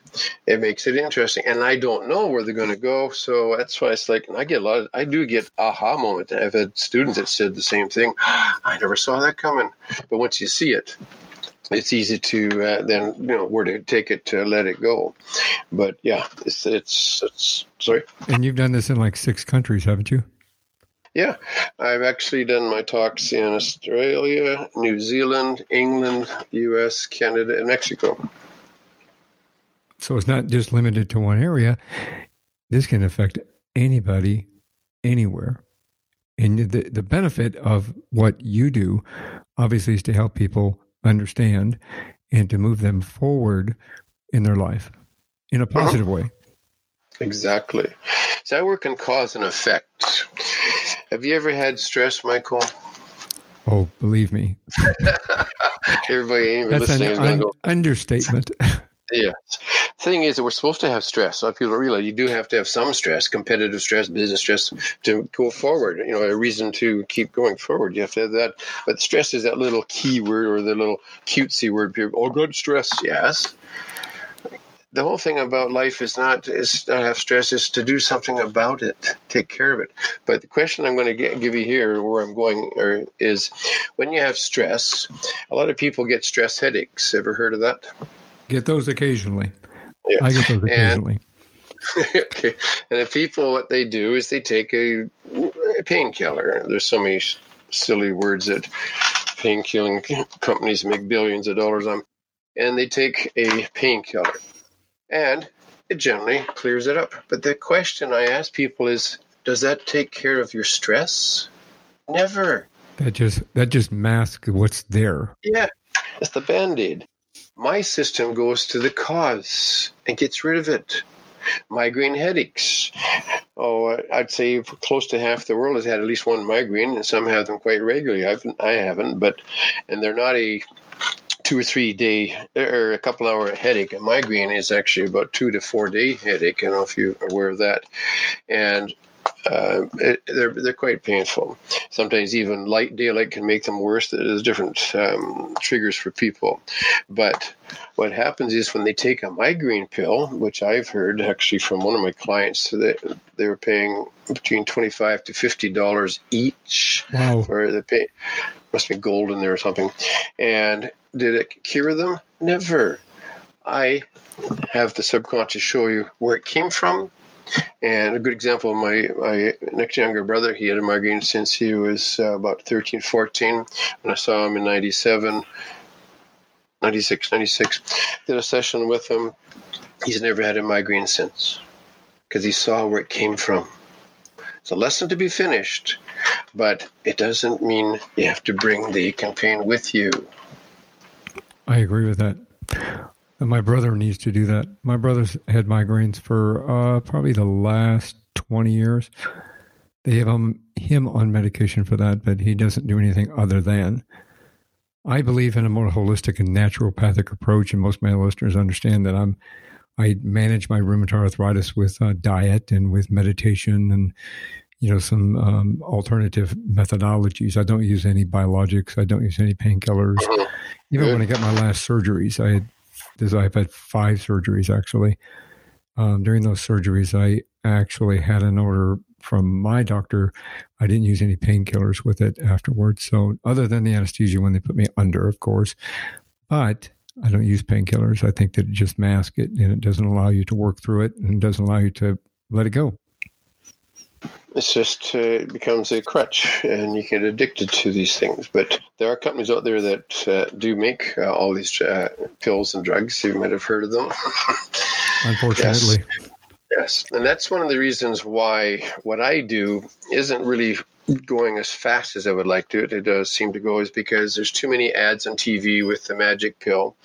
It makes it interesting. And I don't know where they're going to go. So that's why it's like, I get a lot of, I do get aha moments. I've had students that said the same thing. I never saw that coming. But once you see it, it's easy to uh, then you know where to take it to let it go but yeah it's it's it's sorry and you've done this in like six countries haven't you yeah, I've actually done my talks in Australia, New Zealand, England, US, Canada, and Mexico. So it's not just limited to one area. This can affect anybody, anywhere. And the, the benefit of what you do, obviously, is to help people understand and to move them forward in their life in a positive uh-huh. way. Exactly. So I work in cause and effect. Have you ever had stress, Michael? Oh, believe me. Everybody, That's listening an un- go, understatement. yeah. Thing is that we're supposed to have stress. A lot of people realize you do have to have some stress, competitive stress, business stress to go forward. You know, a reason to keep going forward. You have to have that. But stress is that little key word or the little cutesy word. People, oh, good stress. Yes the whole thing about life is not is not have stress is to do something about it take care of it but the question i'm going to get, give you here where i'm going or, is when you have stress a lot of people get stress headaches ever heard of that get those occasionally yeah. i get those occasionally and, okay and the people what they do is they take a, a painkiller there's so many silly words that pain killing companies make billions of dollars on and they take a painkiller and it generally clears it up. But the question I ask people is, does that take care of your stress? Never. That just that just masks what's there. Yeah, it's the band aid. My system goes to the cause and gets rid of it. Migraine headaches. Oh, I'd say close to half the world has had at least one migraine, and some have them quite regularly. I've, I haven't, but and they're not a two or three day or a couple hour headache. A migraine is actually about two to four day headache. I don't know if you're aware of that. And uh, it, they're they're quite painful. Sometimes even light daylight can make them worse. There's different um, triggers for people, but what happens is when they take a migraine pill, which I've heard actually from one of my clients, that they were paying between twenty five to fifty dollars each wow. for the pain. Must be gold in there or something. And did it cure them? Never. I have the subconscious show you where it came from and a good example, my, my next younger brother, he had a migraine since he was uh, about 13, 14. When I saw him in 97, 96, 96, did a session with him. He's never had a migraine since because he saw where it came from. It's a lesson to be finished, but it doesn't mean you have to bring the campaign with you. I agree with that. My brother needs to do that. My brother's had migraines for uh, probably the last 20 years. They have um, him on medication for that, but he doesn't do anything other than. I believe in a more holistic and naturopathic approach, and most of my listeners understand that I'm. I manage my rheumatoid arthritis with uh, diet and with meditation and you know some um, alternative methodologies. I don't use any biologics. I don't use any painkillers. Mm-hmm. Even when I got my last surgeries, I had I've had five surgeries actually. Um, during those surgeries, I actually had an order from my doctor. I didn't use any painkillers with it afterwards. So, other than the anesthesia when they put me under, of course, but I don't use painkillers. I think that it just masks it and it doesn't allow you to work through it and doesn't allow you to let it go. It's just uh, it becomes a crutch, and you get addicted to these things. But there are companies out there that uh, do make uh, all these uh, pills and drugs. You might have heard of them. Unfortunately. Yes. yes, and that's one of the reasons why what I do isn't really going as fast as I would like to. It does seem to go is because there's too many ads on TV with the magic pill,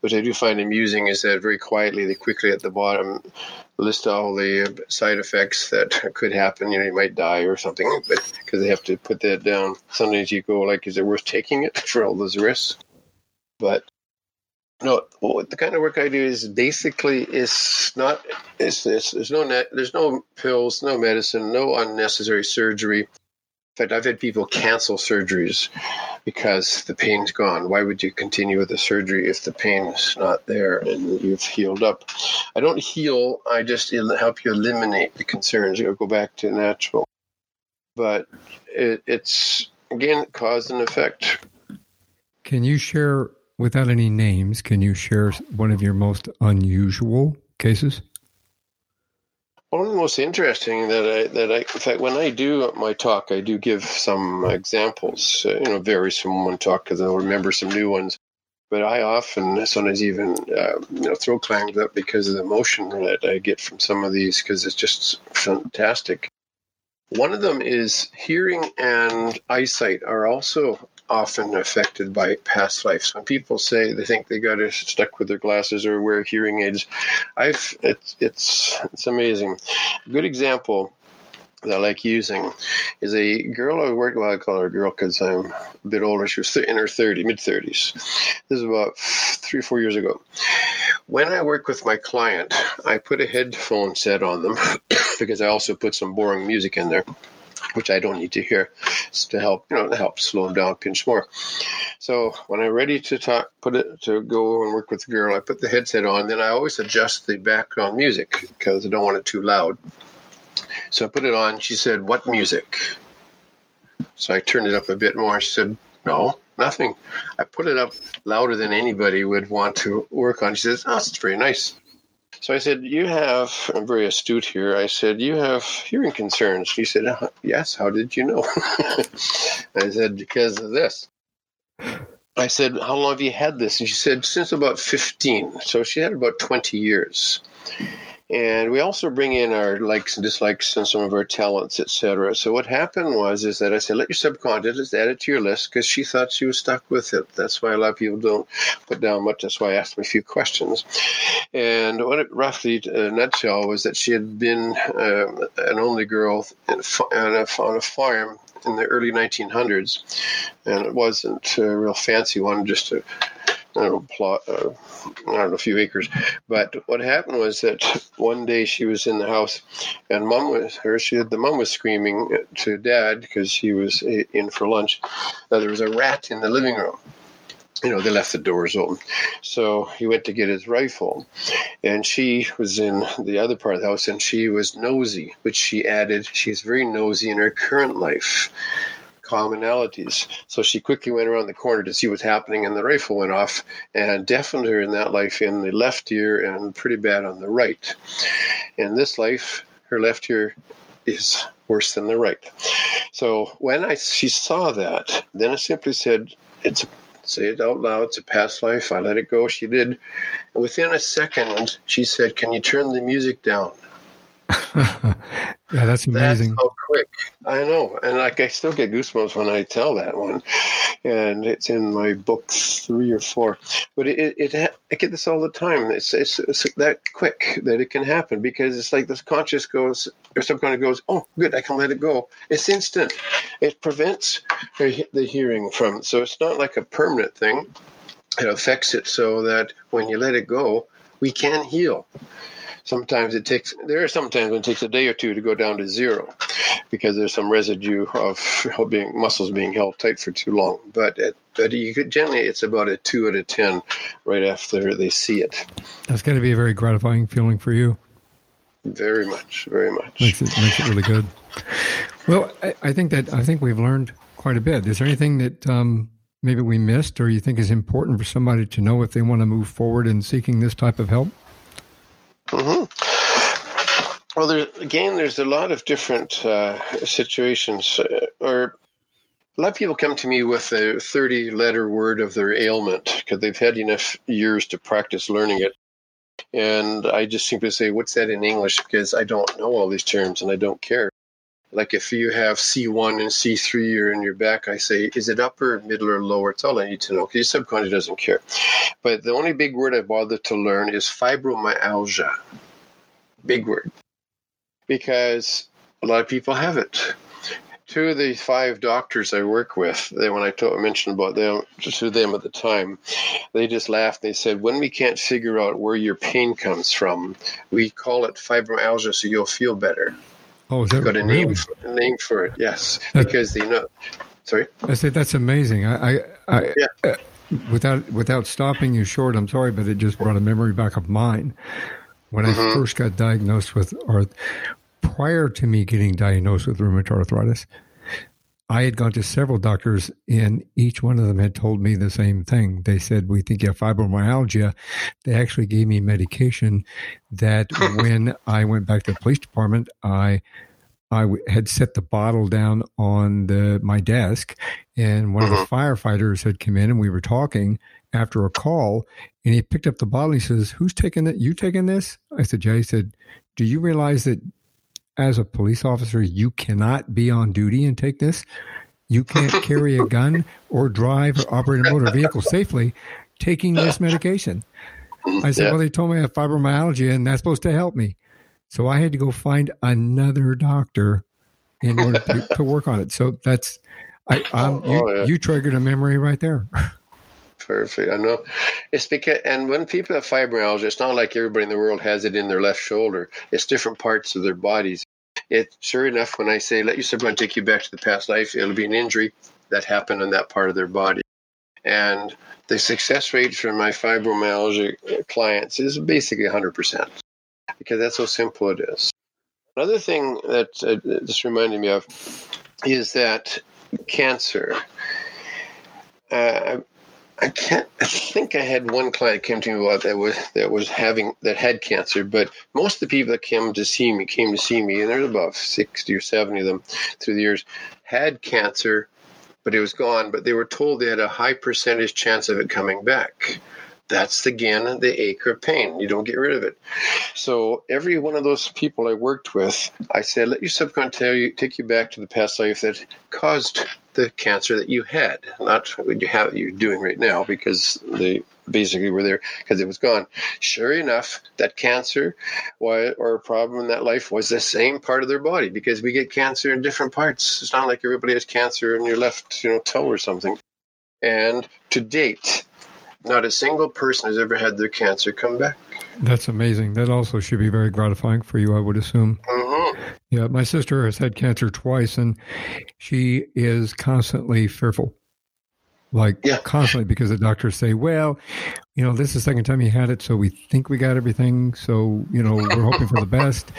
which I do find amusing. Is that very quietly they quickly at the bottom list all the side effects that could happen. You know, you might die or something, but because they have to put that down. Sometimes you go like, is it worth taking it for all those risks? But no, the kind of work I do is basically it's not it's, it's there's no net, there's no pills, no medicine, no unnecessary surgery fact, I've had people cancel surgeries because the pain's gone. Why would you continue with the surgery if the pain is not there and you've healed up? I don't heal, I just help you eliminate the concerns or go back to natural. But it, it's, again, cause and effect. Can you share, without any names, can you share one of your most unusual cases? One of the most interesting that I that I in fact when I do my talk I do give some examples. Uh, you know, varies from one talk because I'll remember some new ones. But I often sometimes even uh, you know throw clams up because of the emotion that I get from some of these because it's just fantastic. One of them is hearing and eyesight are also often affected by past lives. When people say they think they got stuck with their glasses or wear hearing aids, I've it's it's it's amazing. A good example that I like using is a girl I worked. Well, I call her a girl because I'm a bit older. She was in her 30, mid 30s. This is about three, or four years ago. When I work with my client, I put a headphone set on them because I also put some boring music in there which I don't need to hear, to help you know to help slow them down, pinch more. So when I'm ready to talk, put it to go and work with the girl, I put the headset on. Then I always adjust the background music because I don't want it too loud. So I put it on. She said, "What music?" So I turned it up a bit more. She said, "No, nothing." I put it up louder than anybody would want to work on. She says, "Oh, it's very nice." So I said, You have, I'm very astute here. I said, You have hearing concerns. She said, uh, Yes, how did you know? I said, Because of this. I said, How long have you had this? And she said, Since about 15. So she had about 20 years. And we also bring in our likes and dislikes and some of our talents, etc. So what happened was is that I said, let your subconscious add it to your list because she thought she was stuck with it. That's why a lot of people don't put down much. That's why I asked them a few questions. And what it roughly, a nutshell, was that she had been uh, an only girl on, a, on a farm in the early 1900s, and it wasn't a real fancy one, just a I don't know, plot, uh, I don't know, a few acres. But what happened was that one day she was in the house, and mom was her. She the mom was screaming to dad because he was in for lunch. That there was a rat in the living room. You know, they left the doors open. So he went to get his rifle, and she was in the other part of the house, and she was nosy, which she added. She's very nosy in her current life commonalities. So she quickly went around the corner to see what's happening, and the rifle went off and deafened her in that life in the left ear and pretty bad on the right. In this life, her left ear is worse than the right. So when I she saw that, then I simply said, "It's say it out loud. It's a past life. I let it go." She did. And within a second, she said, "Can you turn the music down?" yeah, that's amazing. That's so quick. I know, and like I still get goosebumps when I tell that one, and it's in my book three or four. But it, it, it I get this all the time. It's, it's, it's that quick that it can happen because it's like this conscious goes or subconscious goes, oh, good, I can let it go. It's instant. It prevents the hearing from. So it's not like a permanent thing. It affects it so that when you let it go, we can heal sometimes it takes there are sometimes when it takes a day or two to go down to zero because there's some residue of being muscles being held tight for too long. But it, but you could generally it's about a two out of ten right after they see it. That's going to be a very gratifying feeling for you. Very much very much. Makes it, makes it really good. Well I, I think that i think we've learned quite a bit. Is there anything that um, maybe we missed or you think is important for somebody to know if they want to move forward in seeking this type of help Mm-hmm. Well, there, again, there's a lot of different uh, situations, uh, or a lot of people come to me with a 30 letter word of their ailment because they've had enough years to practice learning it. And I just simply say, What's that in English? Because I don't know all these terms and I don't care. Like if you have C1 and C3 or in your back, I say, is it upper, middle, or lower? It's all I need to know because your subconscious doesn't care. But the only big word I bothered to learn is fibromyalgia. Big word. Because a lot of people have it. Two of the five doctors I work with, they, when I told, mentioned about them to them at the time, they just laughed. They said, "When we can't figure out where your pain comes from, we call it fibromyalgia, so you'll feel better." Oh, is that got a really? name for, a name for it? Yes, because they know. Sorry. I said that's amazing. I, I, I yeah. Uh, without without stopping you short, I'm sorry, but it just brought a memory back of mine when mm-hmm. I first got diagnosed with, or prior to me getting diagnosed with rheumatoid arthritis. I had gone to several doctors, and each one of them had told me the same thing. They said, We think you have fibromyalgia. They actually gave me medication that when I went back to the police department, I I had set the bottle down on the my desk, and one of the mm-hmm. firefighters had come in, and we were talking after a call, and he picked up the bottle. He says, "Who's taking it? You taking this?" I said, "Yeah." He said, "Do you realize that as a police officer, you cannot be on duty and take this. You can't carry a gun or drive or operate a motor vehicle safely taking this medication. I said, yeah. Well, they told me I have fibromyalgia and that's supposed to help me. So I had to go find another doctor in order to, to work on it. So that's, I, um, you, oh, yeah. you triggered a memory right there. Perfect. I know. It's because, and when people have fibromyalgia, it's not like everybody in the world has it in their left shoulder. It's different parts of their bodies. It sure enough, when I say let your subconscious take you back to the past life, it'll be an injury that happened in that part of their body. And the success rate for my fibromyalgia clients is basically 100% because that's how simple it is. Another thing that uh, this reminded me of is that cancer. Uh, I can't. I think I had one client came to me about that was that was having that had cancer, but most of the people that came to see me came to see me, and there's about sixty or seventy of them through the years had cancer, but it was gone. But they were told they had a high percentage chance of it coming back. That's again the ache or pain. You don't get rid of it. So every one of those people I worked with, I said, let your subconscious take you back to the past life that caused the cancer that you had, not what you have you're doing right now, because they basically were there because it was gone. Sure enough, that cancer or problem in that life was the same part of their body because we get cancer in different parts. It's not like everybody has cancer in your left, you know, toe or something. And to date, not a single person has ever had their cancer come back. That's amazing. That also should be very gratifying for you, I would assume. Mm-hmm. Yeah, my sister has had cancer twice, and she is constantly fearful. Like yeah. constantly, because the doctors say, "Well, you know, this is the second time you had it, so we think we got everything. So, you know, we're hoping for the best."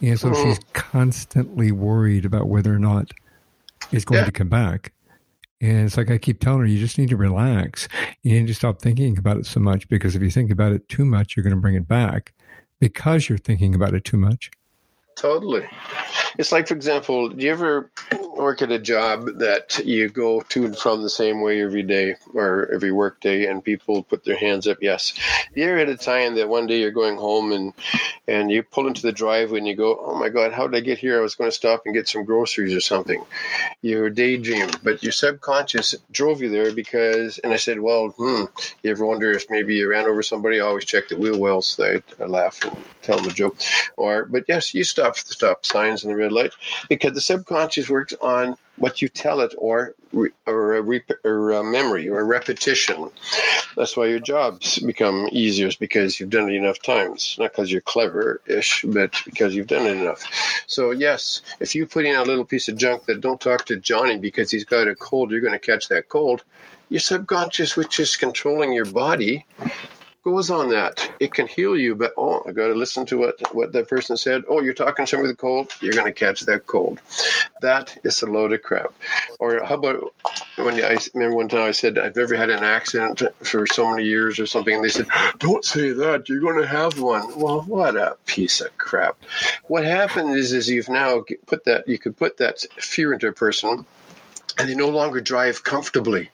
And so mm-hmm. she's constantly worried about whether or not it's going yeah. to come back. And it's like I keep telling her, you just need to relax. You need to stop thinking about it so much because if you think about it too much, you're going to bring it back because you're thinking about it too much. Totally. It's like, for example, do you ever work at a job that you go to and from the same way every day or every work day and people put their hands up? Yes. You ever had a time that one day you're going home and, and you pull into the driveway and you go, oh my God, how did I get here? I was going to stop and get some groceries or something. You daydream, but your subconscious drove you there because, and I said, well, hmm, you ever wonder if maybe you ran over somebody? I always check the wheel wells. So I laugh and tell them a joke. Or, but yes, you stop the stop signs and the red light because the subconscious works on what you tell it or or a, or a memory or repetition. That's why your jobs become easier is because you've done it enough times, not because you're clever-ish, but because you've done it enough. So yes, if you put in a little piece of junk that don't talk to Johnny because he's got a cold, you're going to catch that cold. Your subconscious, which is controlling your body, goes on that. It can heal you, but oh, I got to listen to what what that person said. Oh, you're talking to somebody with a cold. You're going to catch that cold. That is a load of crap. Or how about when I remember one time I said I've never had an accident for so many years or something, and they said, "Don't say that. You're going to have one." Well, what a piece of crap. What happened is, is you've now put that you could put that fear into a person, and they no longer drive comfortably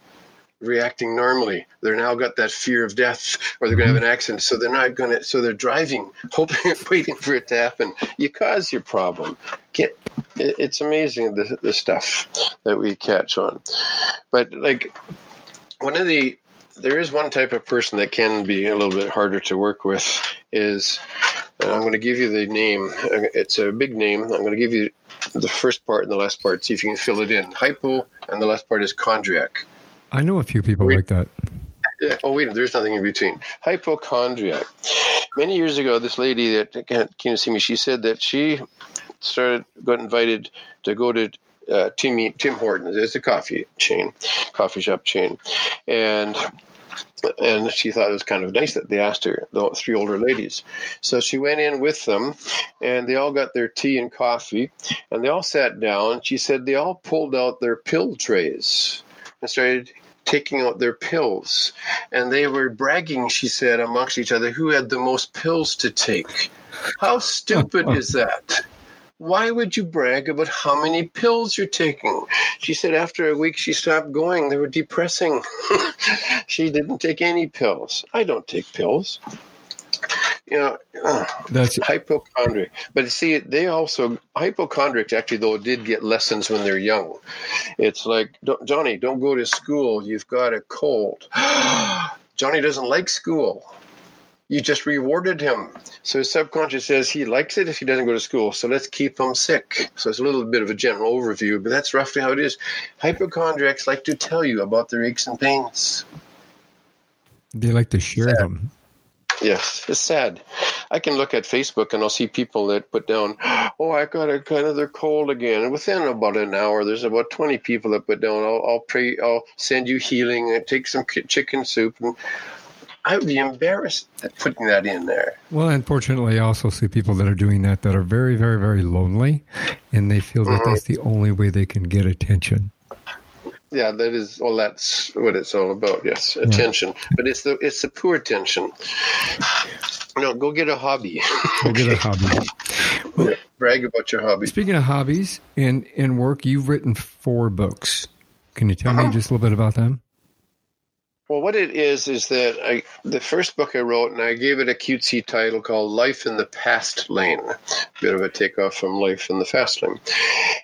reacting normally. They're now got that fear of death or they're going to have an mm-hmm. accident. So they're not going to, so they're driving, hoping, waiting for it to happen. You cause your problem. Get, it's amazing the, the stuff that we catch on. But like one of the, there is one type of person that can be a little bit harder to work with is, I'm going to give you the name. It's a big name. I'm going to give you the first part and the last part. See if you can fill it in. Hypo, and the last part is chondriac. I know a few people wait, like that. Yeah, oh, wait, there's nothing in between. Hypochondriac. Many years ago, this lady that came to see me, she said that she started, got invited to go to uh, Tim, Tim Hortons. It's a coffee chain, coffee shop chain. And and she thought it was kind of nice that they asked her, the three older ladies. So she went in with them, and they all got their tea and coffee, and they all sat down. She said they all pulled out their pill trays and started taking out their pills. And they were bragging, she said, amongst each other, who had the most pills to take. How stupid is that? Why would you brag about how many pills you're taking? She said after a week she stopped going. They were depressing. she didn't take any pills. I don't take pills you know, uh, that's hypochondriac. But see, they also hypochondriacs actually though did get lessons when they're young. It's like Johnny, don't go to school. You've got a cold. Johnny doesn't like school. You just rewarded him. So his subconscious says he likes it if he doesn't go to school. So let's keep him sick. So it's a little bit of a general overview, but that's roughly how it is. Hypochondriacs like to tell you about their aches and pains. They like to share them. Yes, it's sad. I can look at Facebook and I'll see people that put down, "Oh, I got a kind of they're cold again." And within about an hour, there's about twenty people that put down, "I'll, I'll pray, I'll send you healing and take some chicken soup." And I would be embarrassed at putting that in there. Well, unfortunately, I also see people that are doing that that are very, very, very lonely, and they feel that mm-hmm. that's the only way they can get attention yeah, that is well. That's what it's all about. Yes, attention, yeah. but it's the it's the poor attention. No, go get a hobby. Go get a hobby. Well, Brag about your hobby. Speaking of hobbies and and work, you've written four books. Can you tell uh-huh. me just a little bit about them? Well, what it is is that I the first book I wrote, and I gave it a cutesy title called "Life in the Past Lane," a bit of a takeoff from "Life in the Fast Lane,"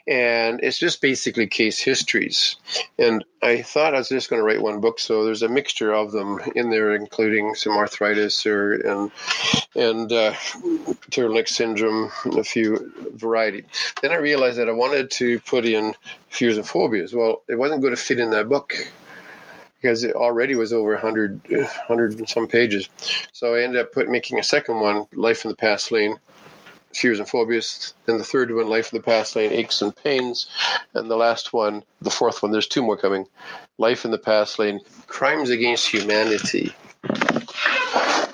and it's just basically case histories. And I thought I was just going to write one book, so there's a mixture of them in there, including some arthritis or and and uh, syndrome, a few variety. Then I realized that I wanted to put in fears and phobias. Well, it wasn't going to fit in that book because it already was over 100, 100 and some pages. So I ended up put, making a second one, Life in the Past Lane, Fears and Phobias. Then the third one, Life in the Past Lane, Aches and Pains. And the last one, the fourth one, there's two more coming, Life in the Past Lane, Crimes Against Humanity.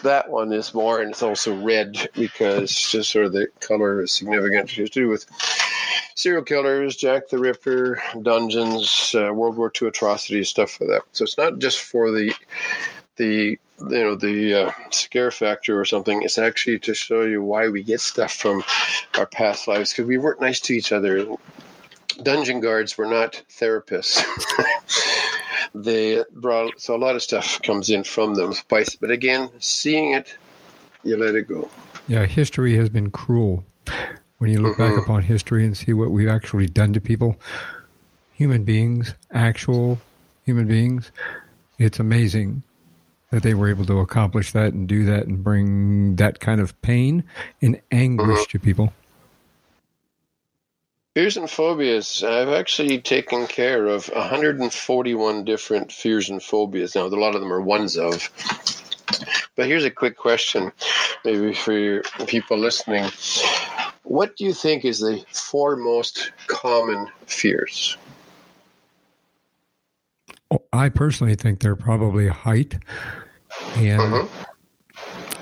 That one is more, and it's also red because just sort of the color is significant. It has to do with serial killers, Jack the Ripper, dungeons, uh, World War II atrocities, stuff like that. So it's not just for the the you know the uh, scare factor or something. It's actually to show you why we get stuff from our past lives because we weren't nice to each other. Dungeon guards were not therapists. they brought so a lot of stuff comes in from them. But again, seeing it, you let it go. Yeah, history has been cruel when you look mm-hmm. back upon history and see what we've actually done to people, human beings, actual human beings, it's amazing that they were able to accomplish that and do that and bring that kind of pain and anguish mm-hmm. to people. Fears and phobias. I've actually taken care of 141 different fears and phobias. Now, a lot of them are ones of. But here's a quick question, maybe for people listening. What do you think is the four most common fears? I personally think they're probably height and uh-huh.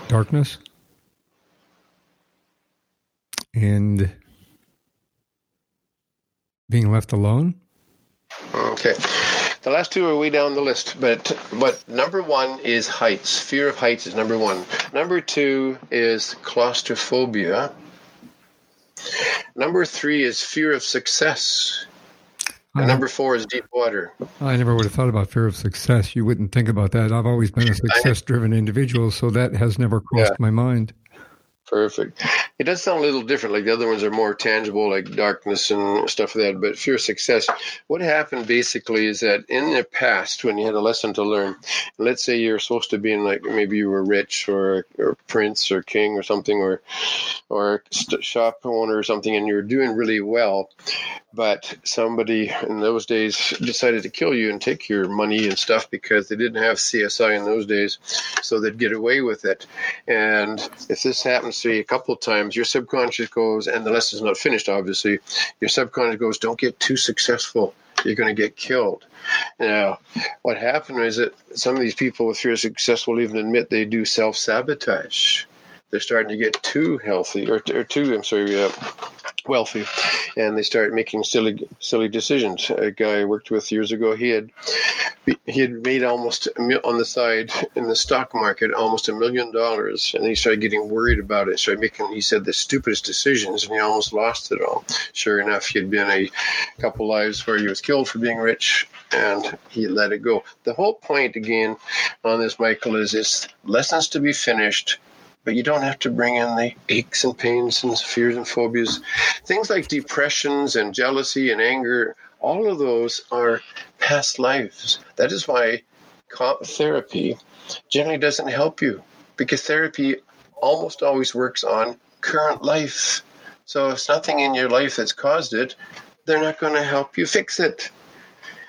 darkness and being left alone. Okay. The last two are way down the list, but but number one is heights. Fear of heights is number one. Number two is claustrophobia. Number three is fear of success. And uh-huh. number four is deep water. I never would have thought about fear of success. You wouldn't think about that. I've always been a success driven individual, so that has never crossed yeah. my mind. Perfect. It does sound a little different. Like the other ones are more tangible, like darkness and stuff like that. But fear of success. What happened basically is that in the past, when you had a lesson to learn, let's say you're supposed to be in like maybe you were rich or or prince or king or something, or or shop owner or something, and you're doing really well, but somebody in those days decided to kill you and take your money and stuff because they didn't have CSI in those days, so they'd get away with it. And if this happens a couple of times, your subconscious goes, and the lesson's not finished, obviously, your subconscious goes, don't get too successful. You're going to get killed. Now, what happened is that some of these people with fear of success will even admit they do self sabotage. They're starting to get too healthy, or, or too, I'm sorry, uh, wealthy, and they start making silly silly decisions. A guy I worked with years ago, he had he had made almost on the side in the stock market almost a million dollars, and he started getting worried about it. Started making, he said, the stupidest decisions, and he almost lost it all. Sure enough, he had been a couple lives where he was killed for being rich, and he let it go. The whole point again on this, Michael, is it's lessons to be finished but you don't have to bring in the aches and pains and fears and phobias. Things like depressions and jealousy and anger, all of those are past lives. That is why therapy generally doesn't help you because therapy almost always works on current life. So if nothing in your life that's caused it, they're not going to help you fix it.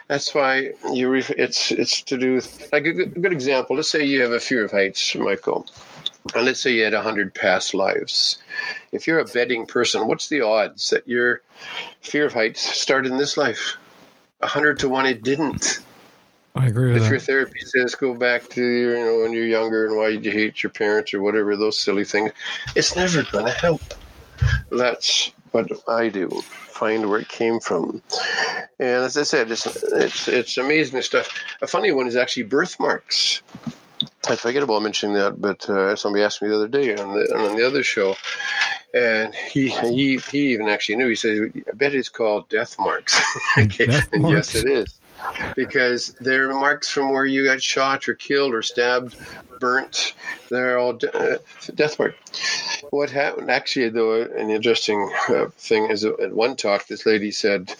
That's why you. it's it's to do with like a good, a good example. Let's say you have a fear of heights, Michael and let's say you had 100 past lives. If you're a betting person, what's the odds that your fear of heights started in this life? 100 to 1, it didn't. I agree if that. your therapy says go back to you know when you're younger and why you hate your parents or whatever those silly things, it's never going to help. That's what I do. Find where it came from, and as I said, it's it's it's amazing stuff. A funny one is actually birthmarks. I forget about mentioning that, but uh, somebody asked me the other day on the on the other show, and he he he even actually knew. He said, "I bet it's called death marks." okay. death marks. yes, it is. Because they're marks from where you got shot or killed or stabbed, burnt. They're all de- uh, death mark. What happened? Actually, though, an interesting uh, thing is at one talk, this lady said,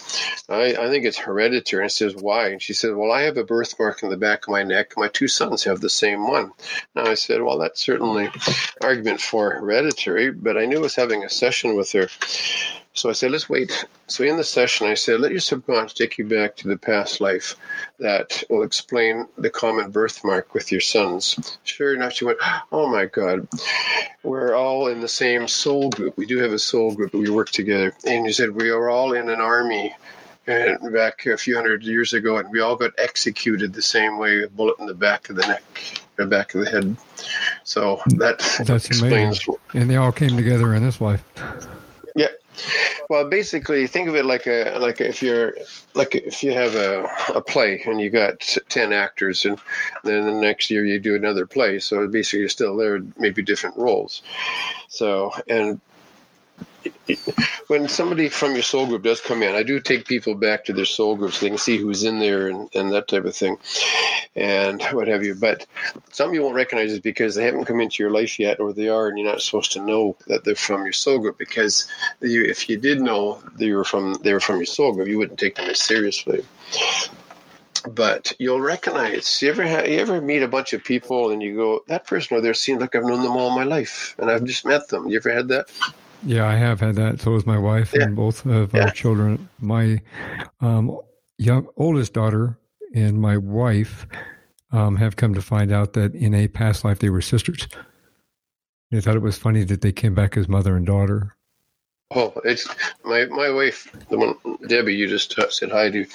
I, I think it's hereditary. And says, why? And she said, well, I have a birthmark in the back of my neck. My two sons have the same one. Now I said, well, that's certainly argument for hereditary, but I knew I was having a session with her. So I said, let's wait. So in the session, I said, let your subconscious take you back to the past life that will explain the common birthmark with your sons. Sure enough, she went, oh my God, we're all in the same soul group. We do have a soul group, we work together. And she said, we are all in an army and back a few hundred years ago, and we all got executed the same way, a bullet in the back of the neck, the back of the head. So that That's explains. amazing. And they all came together in this life. Yeah. Well, basically, think of it like a like if you're like if you have a, a play and you got ten actors, and then the next year you do another play. So basically, you're still there, maybe different roles. So and when somebody from your soul group does come in, I do take people back to their soul group so they can see who's in there and, and that type of thing and what have you. But some you won't recognize it because they haven't come into your life yet or they are and you're not supposed to know that they're from your soul group because you, if you did know they were from they were from your soul group, you wouldn't take them as seriously but you'll recognize. You ever you ever meet a bunch of people and you go, that person over there seems like I've known them all my life, and I've just met them. You ever had that? Yeah, I have had that. So has my wife Yeah. and both of Yeah. our children. My um, young oldest daughter and my wife um, have come to find out that in a past life they were sisters. They thought it was funny that they came back as mother and daughter. Oh, it's my my wife, the one Debbie you just t- said hi to.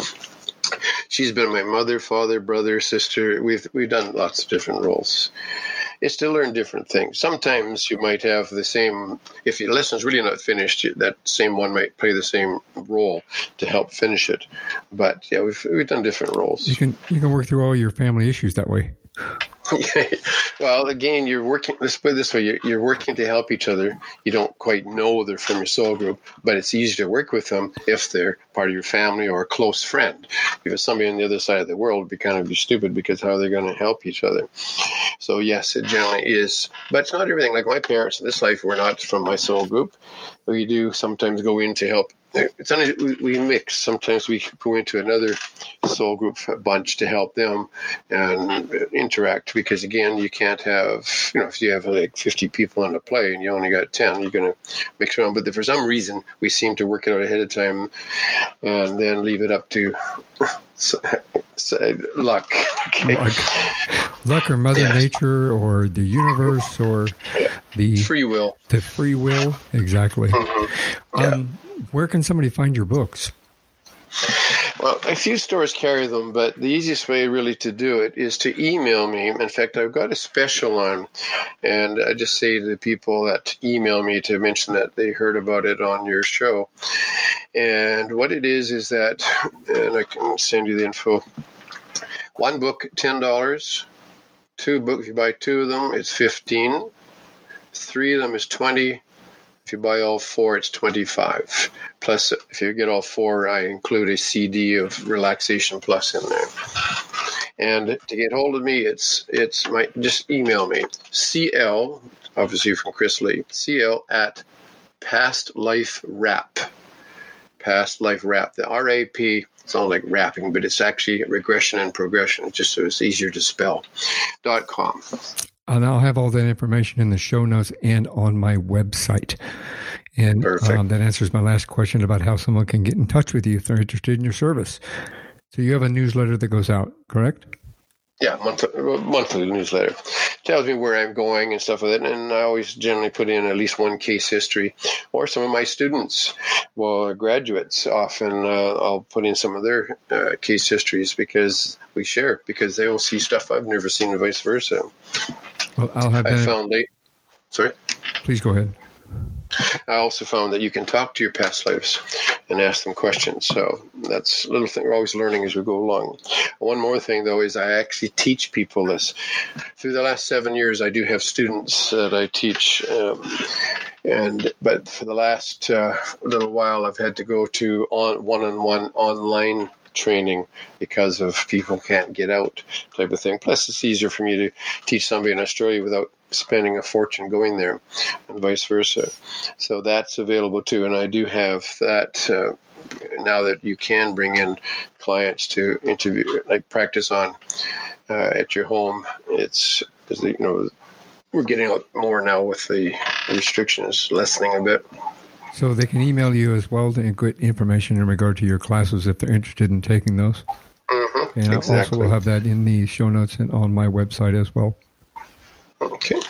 She's been my mother, father, brother, sister. We've we've done lots of different roles. It's to learn different things. Sometimes you might have the same. If your lesson's really not finished, that same one might play the same role to help finish it. But yeah, we've we've done different roles. You can you can work through all your family issues that way. Well, again, you're working. Let's put it this way: you're, you're working to help each other. You don't quite know they're from your soul group, but it's easy to work with them if they're part of your family or a close friend. It's somebody on the other side of the world, it'd be kind of be stupid because how are they going to help each other? So yes, it generally is, but it's not everything. Like my parents in this life were not from my soul group. We do sometimes go in to help. It's only, we, we mix. Sometimes we go into another soul group bunch to help them and interact because again you can't have you know if you have like 50 people on a play and you only got 10 you're going to mix around but for some reason we seem to work it out ahead of time and then leave it up to s- s- luck okay Luck, luck or Mother. Nature or the universe or the free will the free will. Exactly. Mhm. Yeah. Um, where can somebody find your books? Well, a few stores carry them, but the easiest way really to do it is to email me. In fact, I've got a special on, and I just say to the people that email me to mention that they heard about it on your show. And what it is is that, and I can send you the info. One book, ten dollars. Two books, if you buy two of them, it's fifteen. Three of them is twenty. If you buy all four, it's 25. Plus, if you get all four, I include a CD of Relaxation Plus in there. And to get hold of me, it's it's my just email me cl obviously from Chris Lee cl at past life rap past life rap the R A P sounds like rapping, but it's actually regression and progression. Just so it's easier to spell. dot com. And I'll have all that information in the show notes and on my website. And um, that answers my last question about how someone can get in touch with you if they're interested in your service. So you have a newsletter that goes out, correct? Yeah, monthly, monthly newsletter. Tells me where I'm going and stuff like that. And I always generally put in at least one case history. Or some of my students, well, graduates, often uh, I'll put in some of their uh, case histories because we share, because they will see stuff I've never seen and vice versa. Well, I'll have I that. found they, sorry? Please go ahead. I also found that you can talk to your past lives and ask them questions. So that's a little thing we're always learning as we go along. One more thing, though, is I actually teach people this. Through the last seven years, I do have students that I teach, um, and but for the last uh, little while, I've had to go to on one-on-one online training because of people can't get out type of thing. Plus, it's easier for me to teach somebody in Australia without spending a fortune going there, and vice versa. So that's available too, and I do have that. Uh, now that you can bring in clients to interview, like practice on uh, at your home, it's you know we're getting out more now with the restrictions lessening a bit. So they can email you as well to get information in regard to your classes if they're interested in taking those. Mm-hmm, and exactly. I also will have that in the show notes and on my website as well. Okay.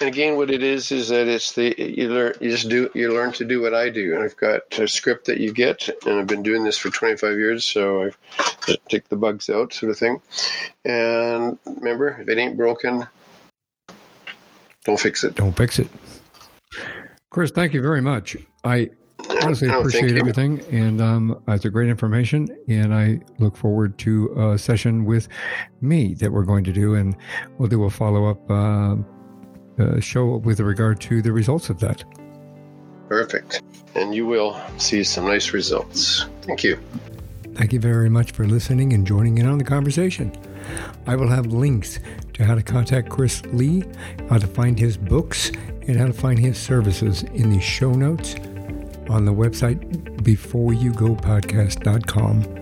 And again, what it is is that it's the you learn you just do you learn to do what I do, and I've got a script that you get, and I've been doing this for 25 years, so I take the bugs out, sort of thing. And remember, if it ain't broken, don't fix it. Don't fix it. Chris, thank you very much. I honestly No, appreciate everything, and um, it's a great information. And I look forward to a session with me that we're going to do, and we'll do a follow up uh, uh, show with regard to the results of that. Perfect. And you will see some nice results. Thank you. Thank you very much for listening and joining in on the conversation. I will have links to how to contact Chris Lee, how to find his books, and how to find his services in the show notes on the website beforeyougopodcast.com.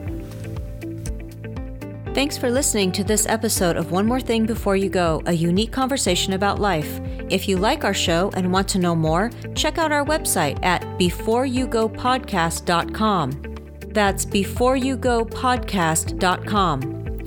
Thanks for listening to this episode of One More Thing Before You Go, a unique conversation about life. If you like our show and want to know more, check out our website at beforeyougopodcast.com. That's beforeyougopodcast.com.